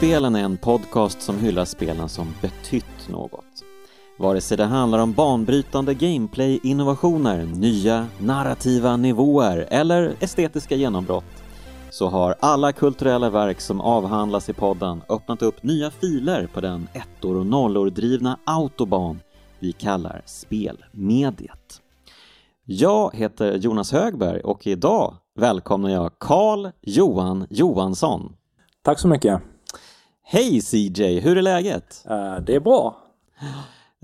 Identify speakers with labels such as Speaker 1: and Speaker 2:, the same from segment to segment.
Speaker 1: Spelen är en podcast som hyllar spelen som betytt något. Vare sig det handlar om banbrytande gameplay-innovationer, nya narrativa nivåer eller estetiska genombrott så har alla kulturella verk som avhandlas i podden öppnat upp nya filer på den ettor och nollor drivna autobahn vi kallar spelmediet. Jag heter Jonas Högberg och idag välkomnar jag Karl Johan Johansson.
Speaker 2: Tack så mycket.
Speaker 1: Hej CJ, hur är läget?
Speaker 2: Uh, det är bra.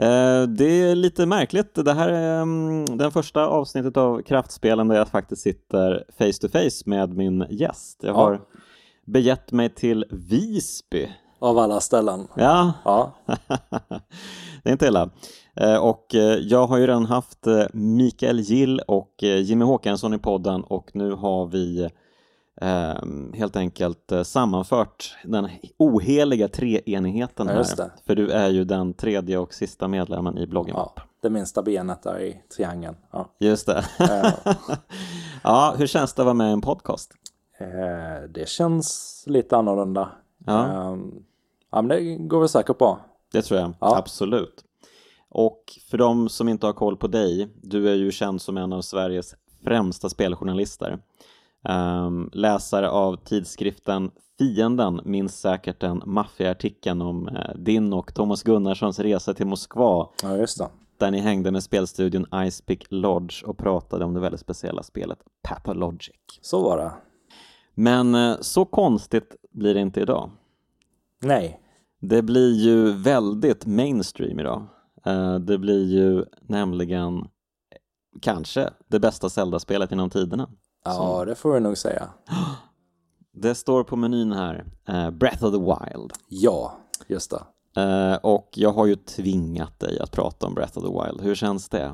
Speaker 1: Uh, det är lite märkligt. Det här är um, den första avsnittet av Kraftspelen där jag faktiskt sitter face to face med min gäst. Jag har ja. begett mig till Visby.
Speaker 2: Av alla ställen.
Speaker 1: Ja,
Speaker 2: ja.
Speaker 1: det är inte illa. Uh, och jag har ju redan haft Mikael Gill och Jimmy Håkansson i podden och nu har vi Ehm, helt enkelt eh, sammanfört den oheliga treenigheten här. Ja, För du är ju den tredje och sista medlemmen i bloggen.
Speaker 2: Ja, det minsta benet där i triangeln. Ja.
Speaker 1: Just det. ja, hur känns det att vara med i en podcast?
Speaker 2: Eh, det känns lite annorlunda. Ja. Ehm, ja, men det går väl säkert bra.
Speaker 1: Det tror jag, ja. absolut. Och för de som inte har koll på dig, du är ju känd som en av Sveriges främsta speljournalister. Um, läsare av tidskriften Fienden minns säkert den maffiaartikeln om uh, din och Thomas Gunnarssons resa till Moskva.
Speaker 2: Ja, just det.
Speaker 1: Där ni hängde med spelstudion Icepick Lodge och pratade om det väldigt speciella spelet Papalogic.
Speaker 2: Så var det.
Speaker 1: Men uh, så konstigt blir det inte idag.
Speaker 2: Nej.
Speaker 1: Det blir ju väldigt mainstream idag. Uh, det blir ju nämligen kanske det bästa Zelda-spelet genom tiderna.
Speaker 2: Ja, det får vi nog säga.
Speaker 1: Det står på menyn här, uh, Breath of the Wild.
Speaker 2: Ja, just det.
Speaker 1: Uh, och jag har ju tvingat dig att prata om Breath of the Wild. Hur känns det?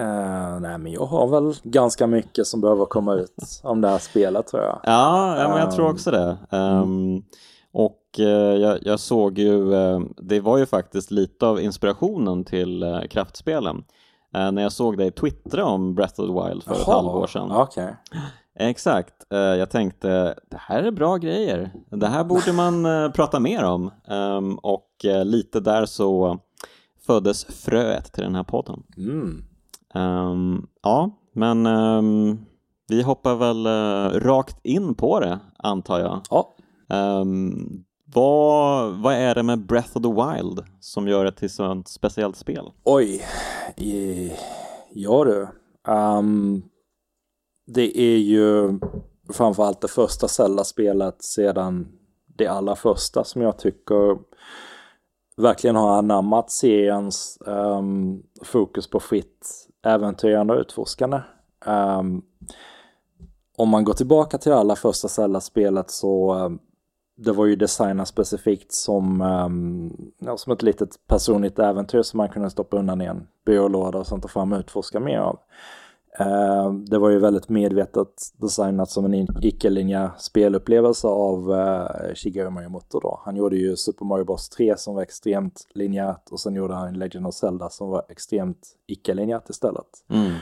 Speaker 2: Uh, nej, men jag har väl ganska mycket som behöver komma ut om det här spelet tror jag.
Speaker 1: Ja, ja men jag tror också det. Um, och uh, jag, jag, såg ju, det var ju faktiskt lite av inspirationen till kraftspelen. Eh, när jag såg dig twittra om Breath of the Wild för Aha, ett halvår sedan.
Speaker 2: Okay.
Speaker 1: Exakt, eh, jag tänkte det här är bra grejer. Det här borde man eh, prata mer om. Ehm, och lite där så föddes fröet till den här podden.
Speaker 2: Mm.
Speaker 1: Um, ja, men um, vi hoppar väl uh, rakt in på det, antar jag.
Speaker 2: Ja.
Speaker 1: Um, vad, vad är det med Breath of the Wild som gör det till sånt speciellt spel?
Speaker 2: Oj, ja du. Um, det är ju framförallt det första Zelda-spelet sedan det allra första som jag tycker verkligen har anammat seriens um, fokus på fritt äventyrande och utforskande. Um, om man går tillbaka till det allra första Zelda-spelet så um, det var ju designat specifikt som, um, ja, som ett litet personligt äventyr som man kunde stoppa undan i en byrålåda och sen ta fram och utforska mer av. Uh, det var ju väldigt medvetet designat som en icke-linjär spelupplevelse av uh, Shigeru Miyamoto då. Han gjorde ju Super Mario Bros 3 som var extremt linjärt och sen gjorde han Legend of Zelda som var extremt icke-linjärt istället.
Speaker 1: Mm.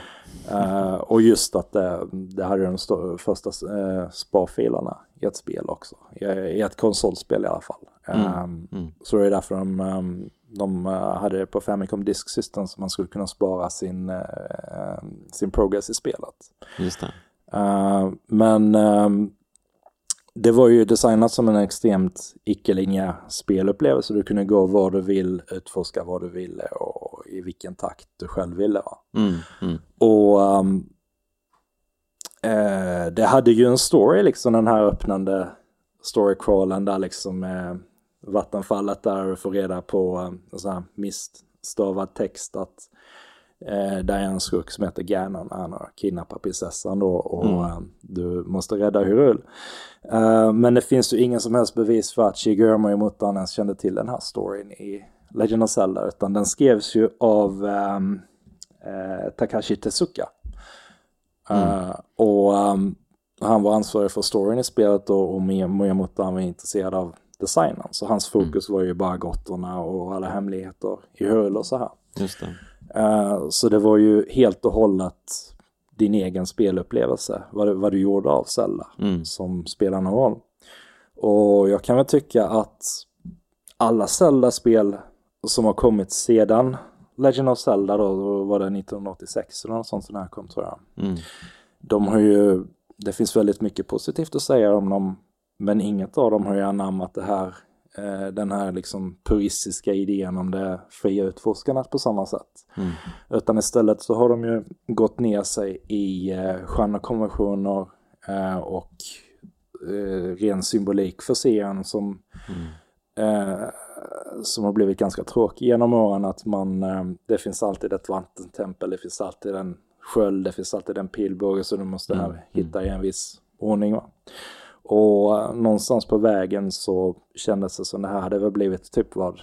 Speaker 2: Uh, och just att det, det hade de första uh, sparfilerna i ett spel också. I, ett konsolspel i alla fall. Mm. Um, mm. Så det är därför de, um, de uh, hade det på Famicom Disk System så man skulle kunna spara sin, uh, sin progress i spelet.
Speaker 1: Just det.
Speaker 2: Uh, men um, det var ju designat som en extremt icke-linjär spelupplevelse. Du kunde gå var du vill, utforska vad du ville och i vilken takt du själv ville.
Speaker 1: Mm, mm.
Speaker 2: Och um, eh, det hade ju en story liksom den här öppnande storycrawlen där liksom eh, vattenfallet där du får reda på eh, sån här missstavad text att eh, där är en skurk som heter Ganon, han har kidnappat prinsessan då och mm. eh, du måste rädda Hyrule. Uh, men det finns ju ingen som helst bevis för att Shigeru Miyamoto ens kände till den här storyn i Legend of Zelda utan den skrevs ju av um, uh, Takashi Tezuka. Uh, mm. Och um, han var ansvarig för storyn i spelet och, och Miyamoto han var intresserad av designen. Så hans mm. fokus mm. var ju bara grottorna och alla hemligheter i Hyrule och så här.
Speaker 1: Just det.
Speaker 2: Uh, så det var ju helt och hållet din egen spelupplevelse, vad, vad du gjorde av Zelda,
Speaker 1: mm.
Speaker 2: som spelar någon roll. Och jag kan väl tycka att alla Zelda-spel som har kommit sedan Legend of Zelda då, då var det 1986 eller något sånt som det här kom tror jag.
Speaker 1: Mm.
Speaker 2: De har ju, det finns väldigt mycket positivt att säga om dem, men inget av dem har ju anammat det här, eh, den här liksom puristiska idén om det fria utforskandet på samma sätt.
Speaker 1: Mm.
Speaker 2: Utan istället så har de ju gått ner sig i eh, genrekonventioner eh, och eh, ren symbolik för serien som, eh, som har blivit ganska tråkig genom åren. Att man, eh, det finns alltid ett vattentempel, det finns alltid en sköld, det finns alltid en pilbåge så du måste här hitta i en viss ordning. Va? Och eh, någonstans på vägen så kändes det som det här hade väl blivit typ vad,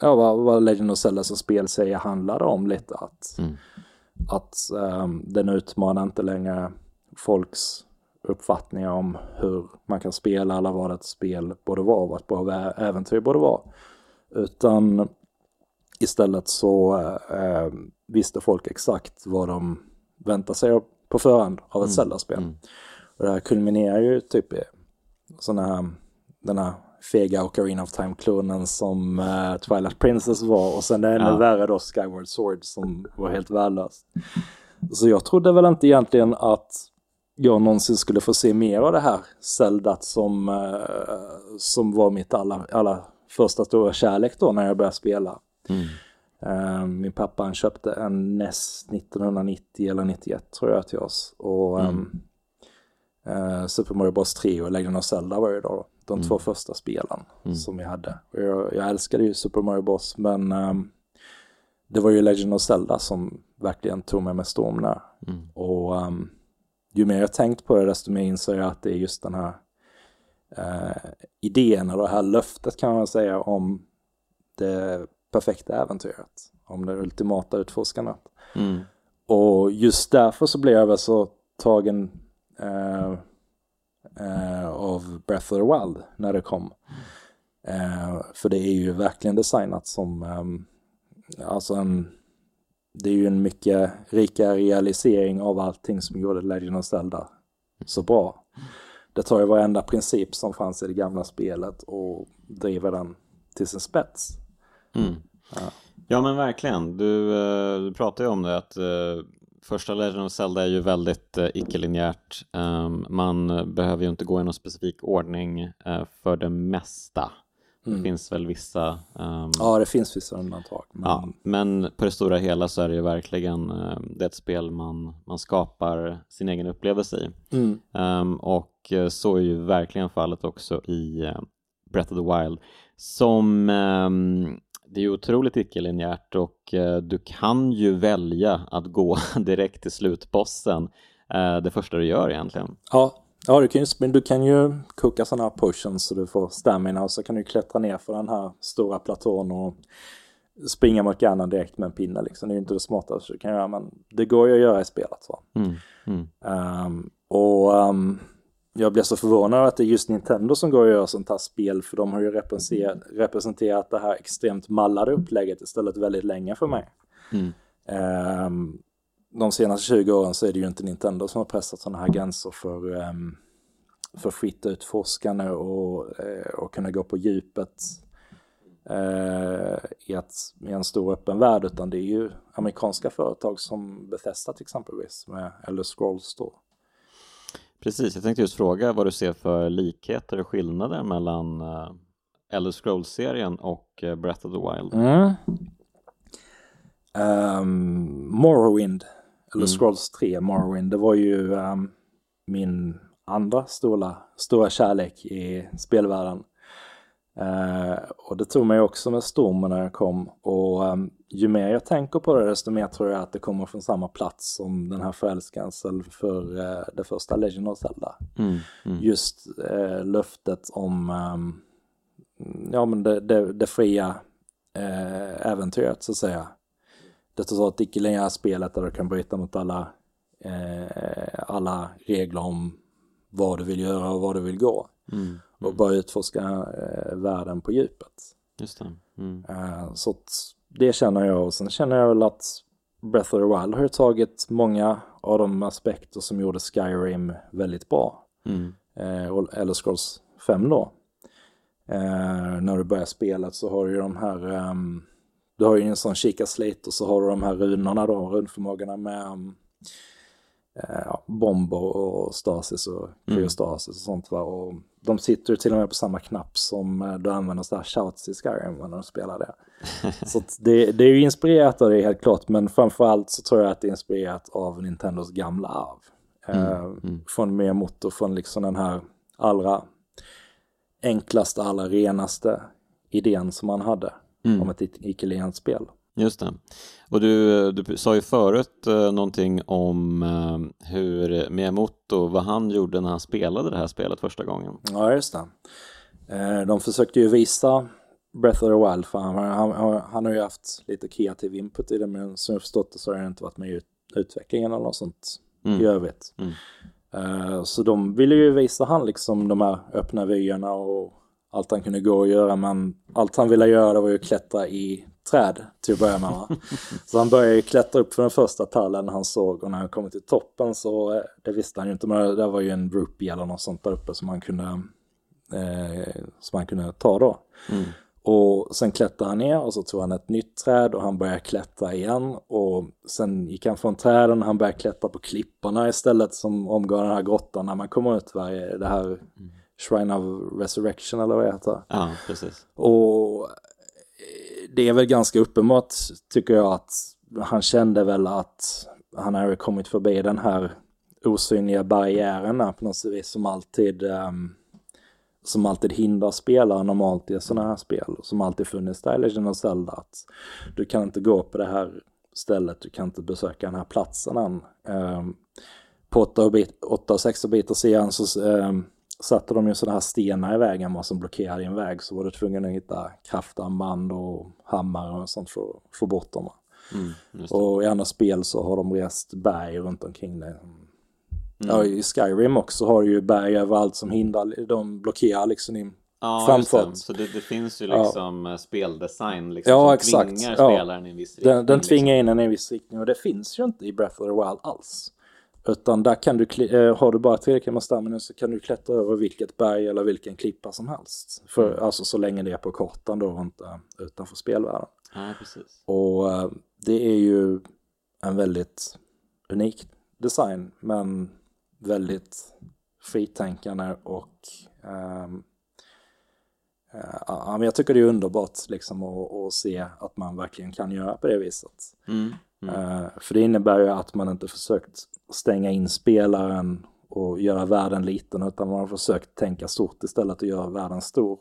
Speaker 2: ja, vad, vad Legend of Zelda som spelserie handlade om lite. Att,
Speaker 1: Mm.
Speaker 2: att ehm, den utmanar inte längre folks uppfattningar om hur man kan spela eller vad ett spel borde vara, vad ett bra äventyr borde vara. Utan istället så eh, visste folk exakt vad de väntar sig på förhand av ett Zelda-spel.
Speaker 1: mm.
Speaker 2: Och det här kulminerar ju typ i såna här, den här fega Ocarina of Time-klonen som eh, Twilight Princess var och sen det ännu
Speaker 1: Ja.
Speaker 2: värre då Skyward Sword som var helt värdelöst. Så jag trodde väl inte egentligen att jag någonsin skulle få se mer av det här Zeldat som, eh, som var mitt alla, alla första stora kärlek då när jag började spela.
Speaker 1: Mm.
Speaker 2: Eh, min pappa han köpte en NES 1990 eller 91 tror jag till oss. Och ehm, eh, Super Mario Bros 3 och Legend of Zelda var ju då de två första spelen som vi hade. Och jag, jag älskade ju Super Mario Bros men ehm, det var ju Legend of Zelda som verkligen tog mig med storm där.
Speaker 1: Mm.
Speaker 2: Och ehm, ju mer jag tänkt på det desto mer inser jag att det är just den här eh, idén eller det här löftet kan man säga om det perfekta äventyret. Om det ultimata utforskandet.
Speaker 1: Mm.
Speaker 2: Och just därför så blev jag väl så tagen eh, eh, av Breath of the Wild när det kom. Eh, för det är ju verkligen designat som ehm, alltså en det är ju en mycket rikare realisering av allting som gjorde Legend of Zelda så bra. Det tar ju varenda princip som fanns i det gamla spelet och driver den till sin spets.
Speaker 1: Mm. Ja men verkligen, du, eh, du pratar ju om det att eh, första Legend of Zelda är ju väldigt eh, icke-linjärt. Ehm, man eh, behöver ju inte gå i någon specifik ordning eh, för det mesta. Det finns väl vissa ehm,
Speaker 2: Ja, det finns vissa undantag. Men
Speaker 1: Ja, men på det stora hela så är det ju verkligen eh, det är ett spel man, man skapar sin egen upplevelse i.
Speaker 2: Mm.
Speaker 1: Ehm, och eh, så är ju verkligen fallet också i eh, Breath of the Wild. Som det är ju otroligt icke-linjärt och eh, du kan ju välja att gå direkt till slutbossen eh, det första du gör egentligen.
Speaker 2: Ja, ja du, kan ju, men du kan ju koka sådana här potions så du får stamina och så kan du klättra ner för den här stora platån och springa mot Ganon direkt med en pinne liksom. Det är ju inte det smartaste du kan göra men det går ju att göra i spelet. Va?
Speaker 1: Mm, mm,
Speaker 2: Ehm, och ehm, jag blir så förvånad över att det är just Nintendo som går att göra sånt här spel för de har ju representerat, representerat det här extremt mallade upplägget istället väldigt länge för mig.
Speaker 1: mm,
Speaker 2: Ehm, de senaste 20 åren så är det ju inte Nintendo som har pressat sådana här gränser för, um, för fritt utforskande och, eh, och kunna gå på djupet eh, i, ett, i en stor öppen värld utan det är ju amerikanska företag som Bethesda till exempelvis med Elder Scrolls då.
Speaker 1: Precis, jag tänkte just fråga vad du ser för likheter och skillnader mellan uh, Elder Scrolls-serien och eh, Breath of the Wild.
Speaker 2: Mm. Ehm, Morrowind, eller Scrolls 3, Morrowind, det var ju ehm, min andra stora, stora kärlek i spelvärlden. Eh, och det tog mig också med storm när jag kom och ehm, ju mer jag tänker på det desto mer tror jag att det kommer från samma plats som den här förälskelsen för eh, det första Legend of Zelda.
Speaker 1: Mm, mm,
Speaker 2: Just eh, löftet om ehm, ja, men det, det, det fria äventyret så att säga. Det totalt icke-linjära spelet där du kan bryta mot alla, eh, alla regler om vad du vill göra och vad du vill gå.
Speaker 1: mm,
Speaker 2: Och bara utforska eh, världen på djupet.
Speaker 1: just det. Mm,
Speaker 2: Eh, så att det känner jag och sen känner jag väl att Breath of the Wild har tagit många av de aspekter som gjorde Skyrim väldigt bra.
Speaker 1: mm,
Speaker 2: Eh, och Elder Scrolls 5 då. Eh, när du börjar spelet så har du ju de här, um, du har ju en sån kikarslit och så har du de här runorna då, runförmågorna med um, eh, bomber och stasis och kryostasis och sånt va. Och de sitter till och med på samma knapp som eh, du använder så här shouts i Skyrim när du spelar det. så det, det är ju inspirerat av det helt klart, men framförallt så tror jag att det är inspirerat av Nintendos gamla arv. Eh,
Speaker 1: mm.
Speaker 2: Från Miyamoto, från liksom den här allra enklaste, allra renaste idén som man hade
Speaker 1: Mm.
Speaker 2: om ett icke spel.
Speaker 1: Just det. Och du, du sa ju förut eh, någonting om eh, hur Miyamoto, vad han gjorde när han spelade det här spelet första gången.
Speaker 2: Ja, just det. Eh, de försökte ju visa Breath of the Wild för han, han, han, han har ju haft lite kreativ input i det men som jag förstått det så har han inte varit med i ut, utvecklingen eller något sånt
Speaker 1: Mm.
Speaker 2: i övrigt.
Speaker 1: Mm.
Speaker 2: Eh, så de ville ju visa han liksom de här öppna vyerna och allt han kunde gå och göra men allt han ville göra var ju att klättra i träd till att börja med. Va? så han började ju klättra upp för den första tallen han såg och när han kom till toppen så eh, det visste han ju inte men det var ju en rupee eller något sånt där uppe som han kunde, eh, som han kunde ta då.
Speaker 1: Mm.
Speaker 2: Och sen klättrade han ner och så tog han ett nytt träd och han började klättra igen. Och sen gick han från träden och han började klättra på klipporna istället som omgav den här grottan när man kommer ut varje, det här Shrine of Resurrection eller vad det heter.
Speaker 1: Ja, precis.
Speaker 2: Och eh, det är väl ganska uppenbart tycker jag att han kände väl att han hade kommit förbi den här osynliga barriären där på något vis som alltid ehm, som alltid hindrar spelare normalt i sådana här spel som alltid funnits där i Legend of Zelda att du kan inte gå på det här stället, du kan inte besöka den här platsen än. Ehm, på 8 och, bit, 8 och 16 bitar serien så um, satte de ju sådana här stenar i vägen vad som blockerade din väg så var du tvungen att hitta kraftarmband och hammare och sånt för att få bort dem.
Speaker 1: Mm.
Speaker 2: Och i andra spel så har de rest berg runt omkring det.
Speaker 1: Mm.
Speaker 2: Ja, i Skyrim också har du ju berg överallt som hindrar, de blockerar liksom din
Speaker 1: Ja, det. Så det, det finns ju
Speaker 2: Ja.
Speaker 1: liksom eh, speldesign liksom,
Speaker 2: Ja,
Speaker 1: som
Speaker 2: exakt.
Speaker 1: tvingar
Speaker 2: Ja.
Speaker 1: spelaren i en viss riktning.
Speaker 2: Den, den tvingar
Speaker 1: liksom.
Speaker 2: in en i en viss riktning och det finns ju inte i Breath of the Wild alls. Utan där kan du, eh, har du bara tredje stammen så kan du klättra över vilket berg eller vilken klippa som helst. För,
Speaker 1: Mm.
Speaker 2: Alltså så länge det är på kartan då och inte utanför spelvärlden.
Speaker 1: Ja, precis.
Speaker 2: Och eh, det är ju en väldigt unik design men väldigt fritänkande och eh, ja, men jag tycker det är underbart liksom att, att se att man verkligen kan göra på det viset.
Speaker 1: Mm. Mm.
Speaker 2: Eh, för det innebär ju att man inte försökt stänga in spelaren och göra världen liten utan man har försökt tänka stort istället och göra världen stor.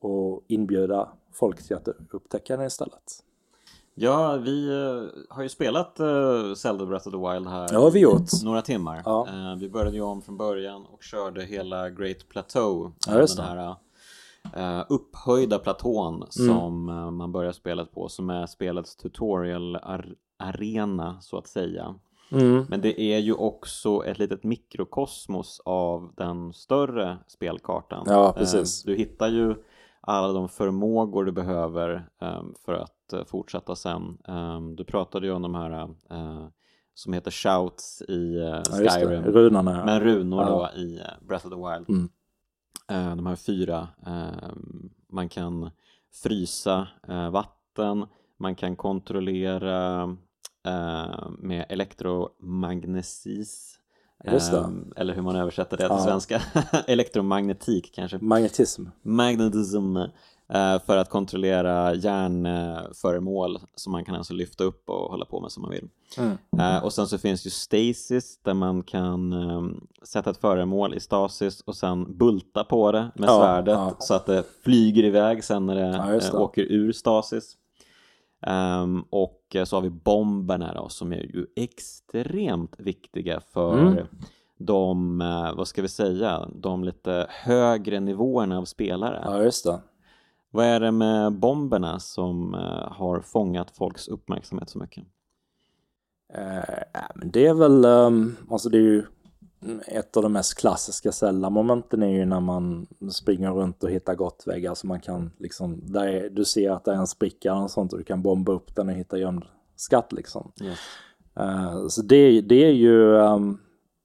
Speaker 2: Och inbjuda folk till att upptäcka den istället.
Speaker 1: Ja, vi eh, har ju spelat uh, Zelda Breath of the Wild här
Speaker 2: Ja, vi gjort.
Speaker 1: några timmar.
Speaker 2: Ja.
Speaker 1: Eh, vi började ju om från början och körde hela Great Plateau.
Speaker 2: Ja,
Speaker 1: den här eh, upphöjda platån
Speaker 2: Mm.
Speaker 1: som eh, man börjar spelet på, som är spelets tutorial-arena så att säga.
Speaker 2: Mm.
Speaker 1: Men det är ju också ett litet mikrokosmos av den större spelkartan.
Speaker 2: Ja, precis.
Speaker 1: Eh, Du hittar ju alla de förmågor du behöver eh, för att eh, fortsätta sen. Eh, Du pratade ju om de här eh, som heter shouts i eh,
Speaker 2: Ja.
Speaker 1: Skyrim.
Speaker 2: Runarna. ja.
Speaker 1: Men runor
Speaker 2: Ja.
Speaker 1: då i Breath of the Wild.
Speaker 2: Mm.
Speaker 1: De här fyra. eh, Man kan frysa vatten, man kan kontrollera eh, med elektromagnesis. Eh, Eller hur man översätter det till
Speaker 2: Ja.
Speaker 1: svenska. Elektromagnetik kanske.
Speaker 2: Magnetism.
Speaker 1: Magnetism. eh, För att kontrollera järnföremål som man kan alltså lyfta upp och hålla på med som man vill.
Speaker 2: Mm.
Speaker 1: Eh, och sen så finns ju stasis där man kan ehm, sätta ett föremål i stasis och sen bulta på det med
Speaker 2: Ja,
Speaker 1: svärdet
Speaker 2: ja.
Speaker 1: så att det flyger iväg sen när det, eh,
Speaker 2: det.
Speaker 1: åker ur stasis. Ehm, och så har vi bomberna då som är ju extremt viktiga för
Speaker 2: Mm.
Speaker 1: de, eh, vad ska vi säga, de lite högre nivåerna av spelare.
Speaker 2: Ja, just det.
Speaker 1: Vad är det med bomberna som eh, har fångat folks uppmärksamhet så mycket?
Speaker 2: Men det är väl, um, alltså det är ju ett av de mest klassiska Zelda-momenten är ju när man springer runt och hittar gottväggar så man kan liksom, där är, du ser att det är en spricka något sånt och du kan bomba upp den och hitta gömd skatt liksom.
Speaker 1: Yes.
Speaker 2: Eh, så det, det är ju, um,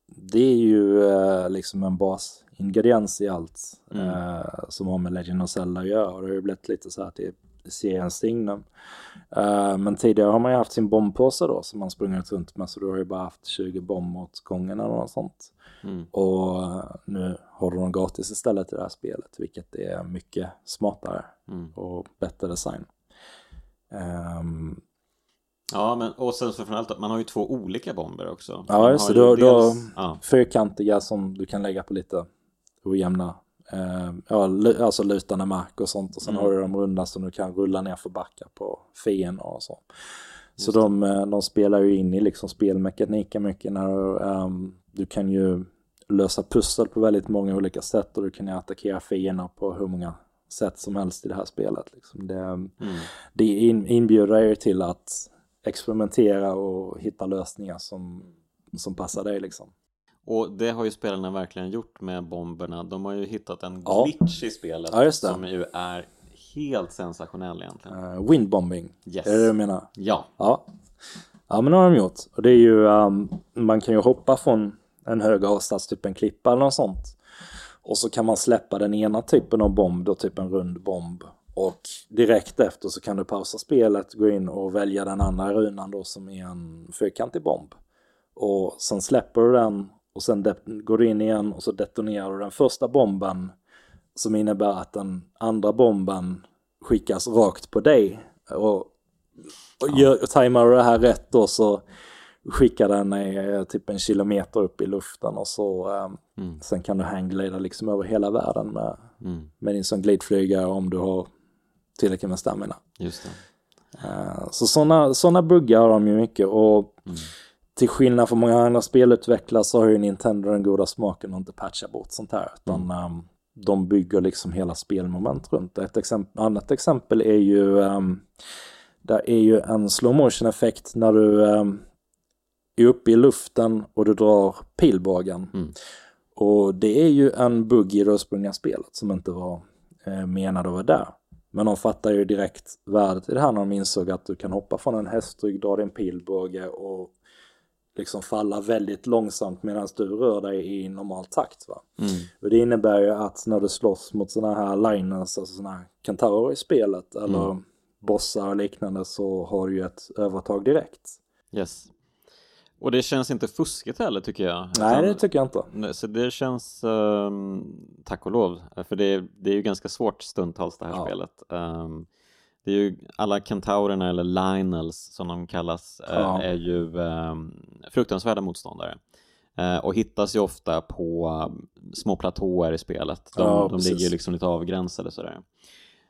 Speaker 2: det är ju eh, liksom en bas ingrediens i allt
Speaker 1: Mm.
Speaker 2: eh, som har med Legend of Zelda att göra. Och det har ju blivit lite så här att det är seriens signum. Eh, men tidigare har man ju haft sin bombpåse då som man sprungit runt med så du har ju bara haft 20 bomb åt gången eller något sånt.
Speaker 1: Mm.
Speaker 2: Och eh, nu har du dem gratis istället i det här spelet vilket är mycket smartare
Speaker 1: Mm.
Speaker 2: och bättre design. Ehm,
Speaker 1: Ja, men och sen så framförallt att man har ju två olika bomber också.
Speaker 2: Ja, just
Speaker 1: har
Speaker 2: det.
Speaker 1: ju
Speaker 2: Då- då-
Speaker 1: dels- Ja,
Speaker 2: fyrkantiga som du kan lägga på lite ojämna, eh, ja, alltså lutande mark och sånt. Och sen
Speaker 1: Mm.
Speaker 2: har du de runda som du kan rulla ner för backar på fienden och så. Så de, eh, de spelar ju in i liksom spelmekaniken mycket när du, ehm, du kan ju lösa pussel på väldigt många olika sätt och du kan ju attackera fiender på hur många sätt som helst i det här spelet. Liksom. Det,
Speaker 1: mm.
Speaker 2: det in, inbjuder er till att experimentera och hitta lösningar som, som passar dig liksom.
Speaker 1: Och det har ju spelarna verkligen gjort med bomberna. De har ju hittat en
Speaker 2: Ja.
Speaker 1: glitch i spelet
Speaker 2: Ja,
Speaker 1: som ju är helt sensationell egentligen.
Speaker 2: Uh, windbombing,
Speaker 1: Yes.
Speaker 2: är det det du menar?
Speaker 1: Ja,
Speaker 2: Ja. Ja men det har de gjort. Och det är ju, um, man kan ju hoppa från en hög avsats, typ en klippa eller något sånt. Och så kan man släppa den ena typen av bomb, då typ en rund bomb. Och direkt efter så kan du pausa spelet, gå in och välja den andra runan då som är en fyrkantig bomb. Och sen släpper du den och sen går du in igen och så detonerar du den första bomben som innebär att den andra bomben skickas rakt på dig. Och, och gör, tajmar du det här rätt då så skickar den eh, typ en kilometer upp i luften och så eh,
Speaker 1: Mm.
Speaker 2: sen kan du hangglida liksom över hela världen med,
Speaker 1: mm.
Speaker 2: med din som glidflygare om du har tillräckligt med stamina.
Speaker 1: just.
Speaker 2: Eh, Så sådana såna buggar har de ju mycket och
Speaker 1: Mm.
Speaker 2: Till skillnad från många andra spelutvecklare så har ju Nintendo den goda smaken att inte patcha bort sånt här. Utan ehm, de bygger liksom hela spelmoment runt det. Ett exempel, annat exempel är ju, um, där är ju en slow motion effekt när du ehm, är uppe i luften och du drar pilbågen.
Speaker 1: Mm.
Speaker 2: Och det är ju en bugg i det ursprungliga spelet som inte var eh, menad att vara där. Men de fattar ju direkt värdet i det här när de insåg att du kan hoppa från en hästrygg, dra din pilbåge och liksom falla väldigt långsamt medan du rör dig i normal takt. Va?
Speaker 1: Mm.
Speaker 2: Och det innebär ju att när du slåss mot sådana här liners, alltså sådana här kentaurer i spelet eller bossar och liknande så har du ju ett övertag direkt.
Speaker 1: Yes. Och det känns inte fuskigt heller tycker jag.
Speaker 2: Nej, det tycker jag inte.
Speaker 1: Så det känns, ehm, tack och lov, för det, är- det är ju ganska svårt stundtals det här
Speaker 2: Ja.
Speaker 1: spelet. Ehm, det är ju alla kentaurerna eller Lionels som de kallas eh,
Speaker 2: Ja.
Speaker 1: är ju ehm, fruktansvärda motståndare. Eh, och hittas ju ofta på um, små platåer i spelet. De,
Speaker 2: Ja,
Speaker 1: de ligger liksom lite avgränsade sådär.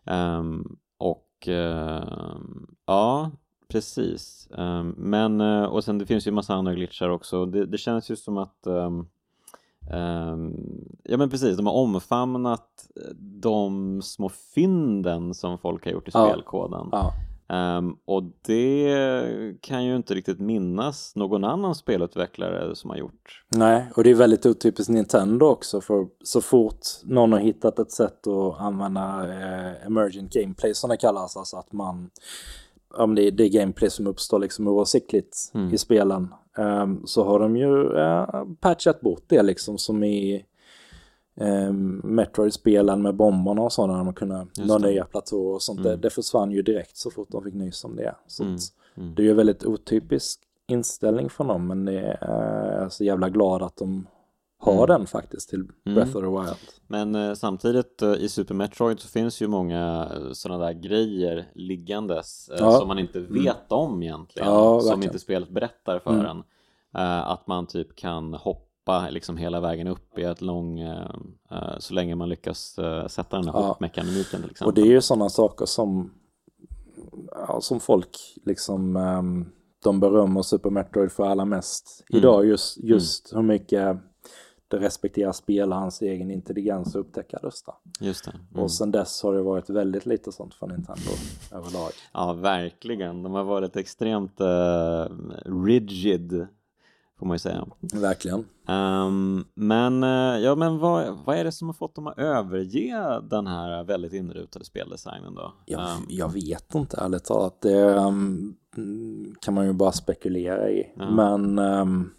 Speaker 1: Ehm, och ehm, ja, precis. Ehm, men, eh, och sen det finns ju massa andra glitchar också. Det, det känns ju som att ehm, Ja men precis, de har omfamnat eh, de små fynden som folk har gjort i
Speaker 2: Ja.
Speaker 1: spelkoden.
Speaker 2: Ja.
Speaker 1: Ehm, och det kan ju inte riktigt minnas någon annan spelutvecklare som har gjort.
Speaker 2: Nej, och det är väldigt otypiskt Nintendo också för så fort någon har hittat ett sätt att använda eh, emergent gameplay som det kallas, alltså att man om det är det gameplay som uppstår liksom oavsiktligt
Speaker 1: Mm.
Speaker 2: i spelen ehm, så har de ju eh, patchat bort det liksom som i um, Metroid-spelen med bomberna och sådana, man kunde nå nya platåer och sånt.
Speaker 1: Mm.
Speaker 2: Det, det försvann ju direkt så fort de fick nys om det. Så
Speaker 1: Mm. Mm.
Speaker 2: det är ju väldigt otypisk inställning från dem men det är jag är så jävla glad att de har
Speaker 1: Mm.
Speaker 2: den faktiskt till Breath of the Wild.
Speaker 1: Men eh, samtidigt eh, i Super Metroid så finns ju många sådana där grejer liggandes eh,
Speaker 2: Ja.
Speaker 1: som man inte vet om egentligen.
Speaker 2: Ja,
Speaker 1: som inte spelet berättar för
Speaker 2: Mm.
Speaker 1: en. Eh, att man typ kan hoppa liksom hela vägen upp i ett lång, eh, eh, så länge man lyckas eh, sätta den här
Speaker 2: Ja.
Speaker 1: hoppmekaniken till exempel.
Speaker 2: Och det är ju sådana saker som, ja, som folk liksom, ehm, de berömmer Super Metroid för allra mest
Speaker 1: Mm.
Speaker 2: idag. Just, just hur mycket det respekterar spelarens egen intelligens och upptäcka rösta.
Speaker 1: Just det. Mm.
Speaker 2: Och sen dess har det varit väldigt lite sånt från Nintendo överlag.
Speaker 1: Ja, verkligen. De har varit extremt eh, rigid, får man ju säga.
Speaker 2: Verkligen.
Speaker 1: Ehm, men eh, ja, men vad, vad är det som har fått dem att överge den här väldigt inrutade speldesignen då?
Speaker 2: Jag,
Speaker 1: Ehm,
Speaker 2: jag vet inte ärligt talat. Det ehm, mm, kan man ju bara spekulera i.
Speaker 1: Ja.
Speaker 2: Men ehm,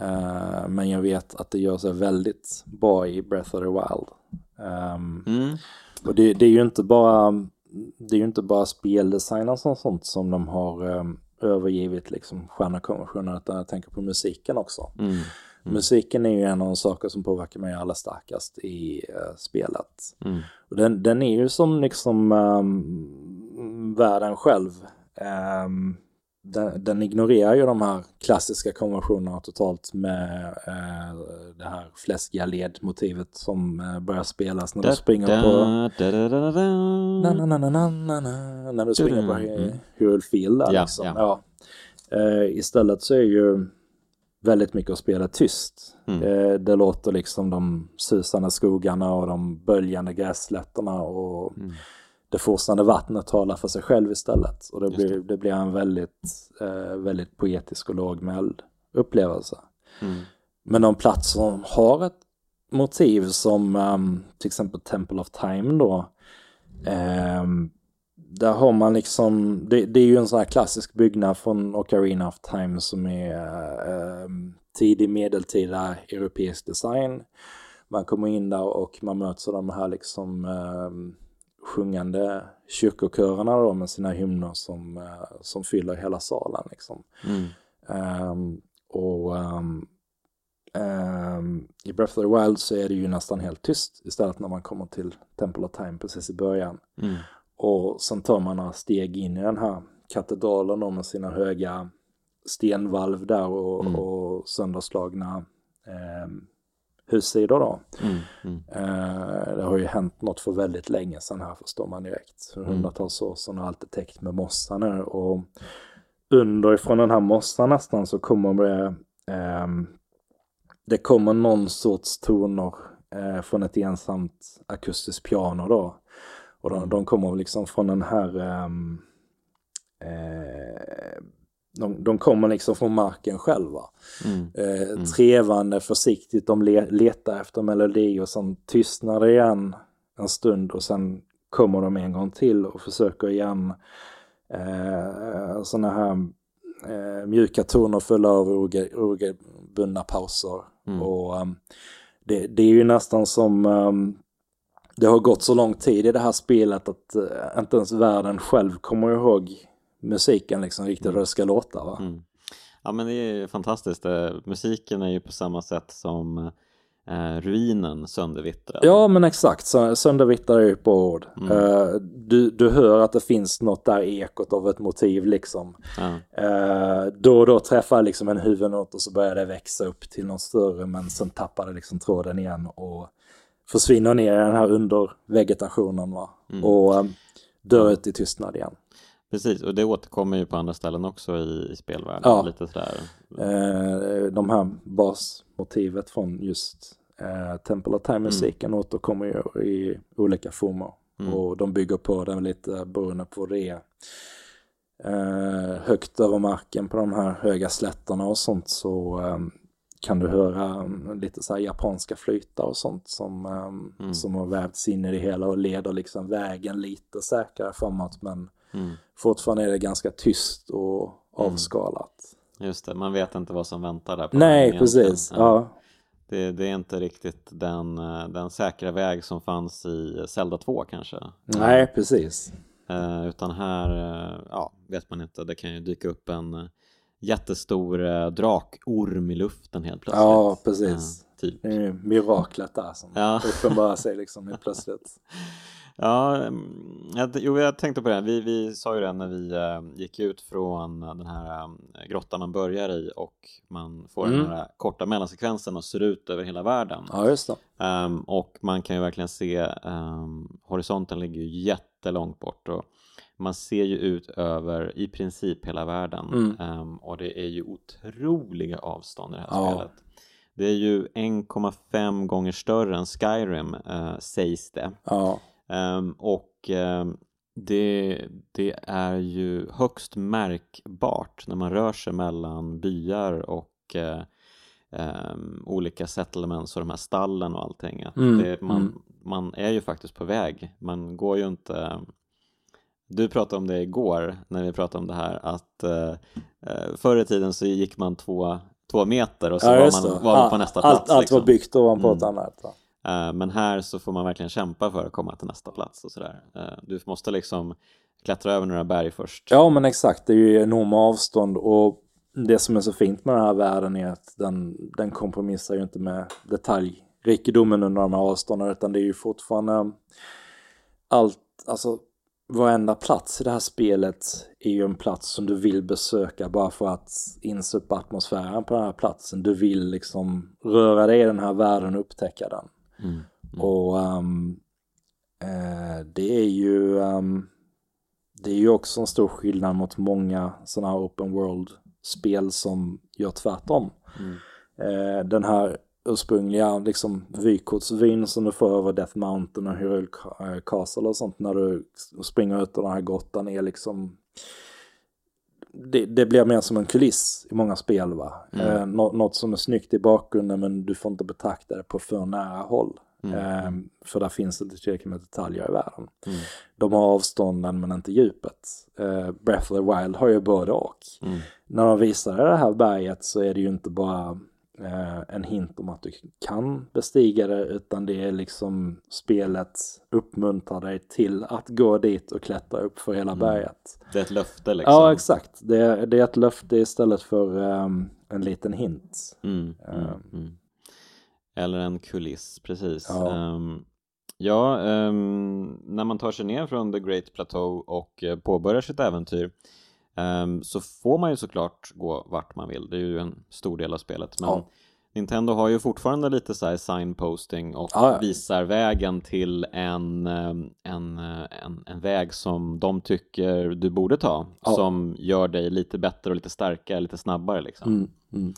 Speaker 2: Uh, men jag vet att det gör sig väldigt bra i Breath of the Wild. Um, mm. Och det, det, är ju inte bara det är ju inte bara speldesign och sånt som de har um, övergivit liksom stjärnekonventionen utan jag tänker på musiken också. Mm. Mm. Musiken är ju en av de saker som påverkar mig allra starkast i uh, spelet. Mm. Och den, den är ju som liksom um, världen själv. Um, den, den, ignorerar ju de här klassiska konventionerna totalt med uh, det här fläskiga ledmotivet som uh, börjar spelas när du springer på... När du springer på Hyrule Field där liksom. Ja. Uh, istället så är ju väldigt mycket att spela tyst. Mm. Det, det, låter liksom de susande skogarna och de böljande grässlätterna och mm. Det forsande vattnet talar för sig själv istället. Och det, blir, det blir en väldigt, eh, väldigt poetisk och lågmäld upplevelse. Mm. Men de plats som har ett motiv som um, till exempel Temple of Time då um, där har man liksom, det, det, är ju en sån här klassisk byggnad från Ocarina of Time som är eh, tidig medeltida europeisk design. Man kommer in där och man möts av de här liksom eh, sjungande kyrkokörerna då med sina hymner som, eh, som fyller hela salen liksom. Mm. Um, och um, um, i Breath of the Wild så är det ju nästan helt tyst istället när man kommer till Temple of Time precis i början. Mm. Och sen tar man några steg in i den här katedralen då med sina höga stenvalv där och, mm. och sönderslagna eh, hussidor då. Mm, mm. Eh, det har ju hänt något för väldigt länge sedan här förstår man direkt. För mm. hundratals år sedan och allt är täckt med mossa nu och underifrån den här mossan nästan så kommer det eh, det kommer någon sorts toner eh, från ett ensamt akustiskt piano då. Och de, mm. de kommer liksom från den här um, eh, de, de kommer liksom från marken själva. Mm. Eh, mm. Trevande försiktigt, de le, letar efter melodi och sen tystnar det igen en stund och sen kommer de en gång till och försöker igen. Eh, sådana här eh, mjuka toner fulla av oregelbundna pauser. Mm. Och um, det, det, är ju nästan som um, det har gått så lång tid i det här spelet att uh, inte ens världen själv kommer ihåg musiken liksom riktigt hur det ska låta va? Mm.
Speaker 1: Ja men det är fantastiskt, eh, musiken är ju på samma sätt som eh, ruinen söndervittrad.
Speaker 2: Ja men exakt, söndervittrad är ju på ord. Mm. Uh, du, du hör att det finns något där ekot av ett motiv liksom. Ja. Uh, då och då träffar liksom en huvudnot och så börjar det växa upp till något större men sen tappar det liksom tråden igen och försvinner ner i den här undervegetationen va. Mm. Och um, dör ut i tystnad igen.
Speaker 1: Precis, och det återkommer ju på andra ställen också i, i spelvärlden. Ja. Lite sådär.
Speaker 2: Eh, de här basmotivet från just eh, Temple of Time-musiken mm. återkommer ju i olika former. Mm. Och de bygger på den lite beroende på det är. Eh, högt över marken på de här höga slätterna och sånt så eh, kan du höra lite så japanska flytar och sånt som, um, mm. som har vävts in i det hela och leder liksom vägen lite säkrare framåt men mm. fortfarande är det ganska tyst och mm. avskalat.
Speaker 1: Just det, man vet inte vad som väntar där.
Speaker 2: På Nej, precis. Ja.
Speaker 1: Det, det, är inte riktigt den, eh, den säkra väg som fanns i Zelda 2 kanske.
Speaker 2: Nej, precis.
Speaker 1: Uh, utan här, uh, ja, vet man inte, det kan ju dyka upp en jättestor eh, drakorm i luften helt plötsligt.
Speaker 2: Ja, precis. Ja, typ. Det är miraklet där som ja. uppenbarar sig liksom helt plötsligt.
Speaker 1: Ja, mm, jag, jo, jag tänkte på det. Vi, vi sa ju det när vi äh, gick ut från den här äh, grottan man börjar i och man får mm. den här korta mellansekvensen och ser ut över hela världen.
Speaker 2: Ja, just det.
Speaker 1: Um, och man kan ju verkligen se um, horisonten ligger ju jättelångt bort och man ser ju ut över i princip hela världen mm. um, och det är ju otroliga avstånd i det här ja. spelet. Det är ju 1,5 gånger större än Skyrim uh, sägs det. Ja. Um, och um, det, det, är ju högst märkbart när man rör sig mellan byar och um, olika settlements och de här stallen och allting. Att mm. det, man, mm. man är ju faktiskt på väg. Man går ju inte du pratade om det igår när vi pratade om det här att uh, förr i tiden så gick man två, två meter och så
Speaker 2: Ja,
Speaker 1: var man, var man på
Speaker 2: Ja,
Speaker 1: nästa
Speaker 2: allt,
Speaker 1: plats.
Speaker 2: Allt
Speaker 1: liksom.
Speaker 2: var byggt ovanpå
Speaker 1: Mm.
Speaker 2: ett annat. Ja.
Speaker 1: Eh, men här så får man verkligen kämpa för att komma till nästa plats och sådär. Eh, du måste liksom klättra över några berg först.
Speaker 2: Ja men exakt, det är ju enorma avstånd och det som är så fint med den här världen är att den, den kompromissar ju inte med detaljrikedomen under de här avstånden utan det är ju fortfarande allt, alltså varenda plats i det här spelet är ju en plats som du vill besöka bara för att insupa atmosfären på den här platsen. Du vill liksom röra dig i den här världen och upptäcka den.
Speaker 1: Mm.
Speaker 2: Och ehm, eh, det är ju ehm, det är ju också en stor skillnad mot många sådana här open world-spel som gör tvärtom.
Speaker 1: Mm.
Speaker 2: Eh, den här ursprungliga liksom vykortsvyn som du får över Death Mountain och Hyrule eh, Castle och sånt när du springer ut ur den här grottan är liksom det, det blir mer som en kuliss i många spel va.
Speaker 1: Mm.
Speaker 2: Eh, nå- något som är snyggt i bakgrunden men du får inte betrakta det på för nära håll.
Speaker 1: Mm.
Speaker 2: Eh, för där finns inte tillräckligt med detaljer i världen.
Speaker 1: Mm.
Speaker 2: De har avstånden men inte djupet. Eh, Breath of the Wild har ju både och.
Speaker 1: Mm.
Speaker 2: När de visar det här berget så är det ju inte bara en hint om att du kan bestiga det utan det är liksom spelet uppmuntrar dig till att gå dit och klättra upp för hela berget.
Speaker 1: Det är ett löfte liksom.
Speaker 2: Ja exakt, det är, det är ett löfte istället för ehm, en liten hint.
Speaker 1: Mm, mm, mm. Eller en kuliss, precis.
Speaker 2: Ja.
Speaker 1: Ehm, ja, när man tar sig ner från The Great Plateau och eh, påbörjar sitt äventyr så får man ju såklart gå vart man vill. Det är ju en stor del av spelet. Men
Speaker 2: Ja.
Speaker 1: Nintendo har ju fortfarande lite så här signposting och
Speaker 2: Ja, ja.
Speaker 1: visar vägen till en, ehm, en, eh, en, en väg som de tycker du borde ta. Som gör dig lite bättre och lite starkare, lite snabbare liksom.
Speaker 2: Mm, mm.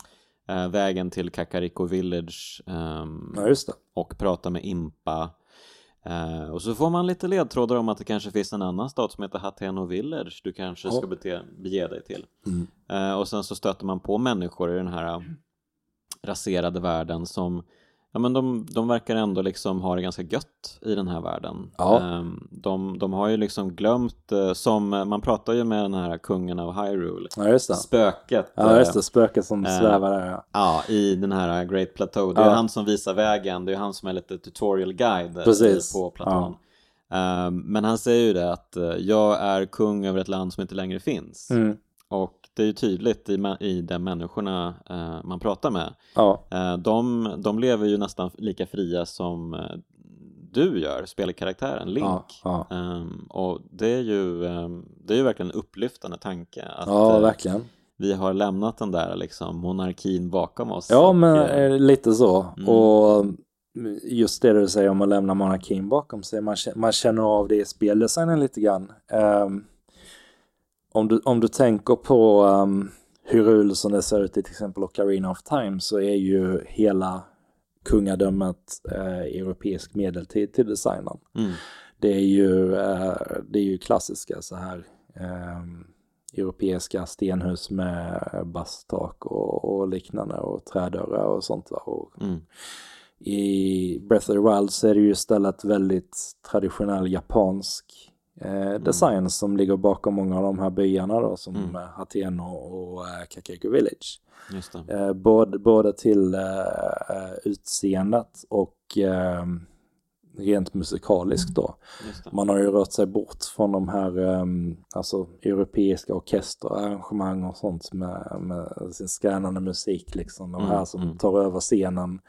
Speaker 1: Eh, vägen till Kakariko Village ehm,
Speaker 2: det.
Speaker 1: och prata med Impa. Eh, och så får man lite ledtrådar om att det kanske finns en annan stad som heter Hateno Village du kanske ska
Speaker 2: Ja.
Speaker 1: bete, bege dig till.
Speaker 2: Mm.
Speaker 1: Eh, och sen så stöter man på människor i den här eh, raserade världen som Ja men de, de verkar ändå liksom ha det ganska gött i den här världen.
Speaker 2: Ja.
Speaker 1: Ehm, de, de har ju liksom glömt, eh, som eh, man pratar ju med den här kungen av Hyrule,
Speaker 2: Ja
Speaker 1: spöket.
Speaker 2: Ja just
Speaker 1: eh,
Speaker 2: det, spöket som
Speaker 1: eh,
Speaker 2: svävar där ja.
Speaker 1: Ja, i den här Great Plateau. Det är
Speaker 2: Ja.
Speaker 1: han som visar vägen, det är han som är lite tutorial guide
Speaker 2: Precis.
Speaker 1: på platån. Ehm, men han säger ju det att jag är kung över ett land som inte längre finns.
Speaker 2: Mm.
Speaker 1: Och det är ju tydligt i, i de människorna eh, man pratar med.
Speaker 2: Ja,
Speaker 1: Eh, de, de lever ju nästan lika fria som eh, du gör, spelkaraktären Link.
Speaker 2: ja, ja.
Speaker 1: Ehm, och det är, ju, ehm, det är ju verkligen en upplyftande tanke att
Speaker 2: ja
Speaker 1: eh,
Speaker 2: verkligen.
Speaker 1: vi har lämnat den där liksom, monarkin bakom oss.
Speaker 2: Ja
Speaker 1: och,
Speaker 2: men
Speaker 1: eh,
Speaker 2: eh, lite så.
Speaker 1: Mm.
Speaker 2: Och just det du säger om att lämna monarkin bakom sig. Man, man känner av det i speldesignen lite grann. Ehm, om, du, om du tänker på um, Hyrule som det ser ut i till exempel Ocarina of Time så är ju hela kungadömet eh, europeisk medeltid till designen.
Speaker 1: mm,
Speaker 2: Det är ju, eh, det är ju klassiska så här ehm, europeiska stenhus med basttak och, och liknande och trädörrar och sånt. va. Och
Speaker 1: mm,
Speaker 2: I Breath of the Wild så är det ju istället väldigt traditionell japansk eh, design som ligger bakom många av de här byarna då som
Speaker 1: Mm.
Speaker 2: eh, Hateno och eh, Kakeiko Village.
Speaker 1: just.
Speaker 2: Eh, både, både till eh, eh, utseendet och eh, rent musikaliskt då.
Speaker 1: Just det.
Speaker 2: Man har ju rört sig bort från de här um, alltså, europeiska orkesterarrangemang och sånt med, med sin skrännande musik liksom. De här
Speaker 1: Mm,
Speaker 2: som
Speaker 1: mm.
Speaker 2: tar över scenen.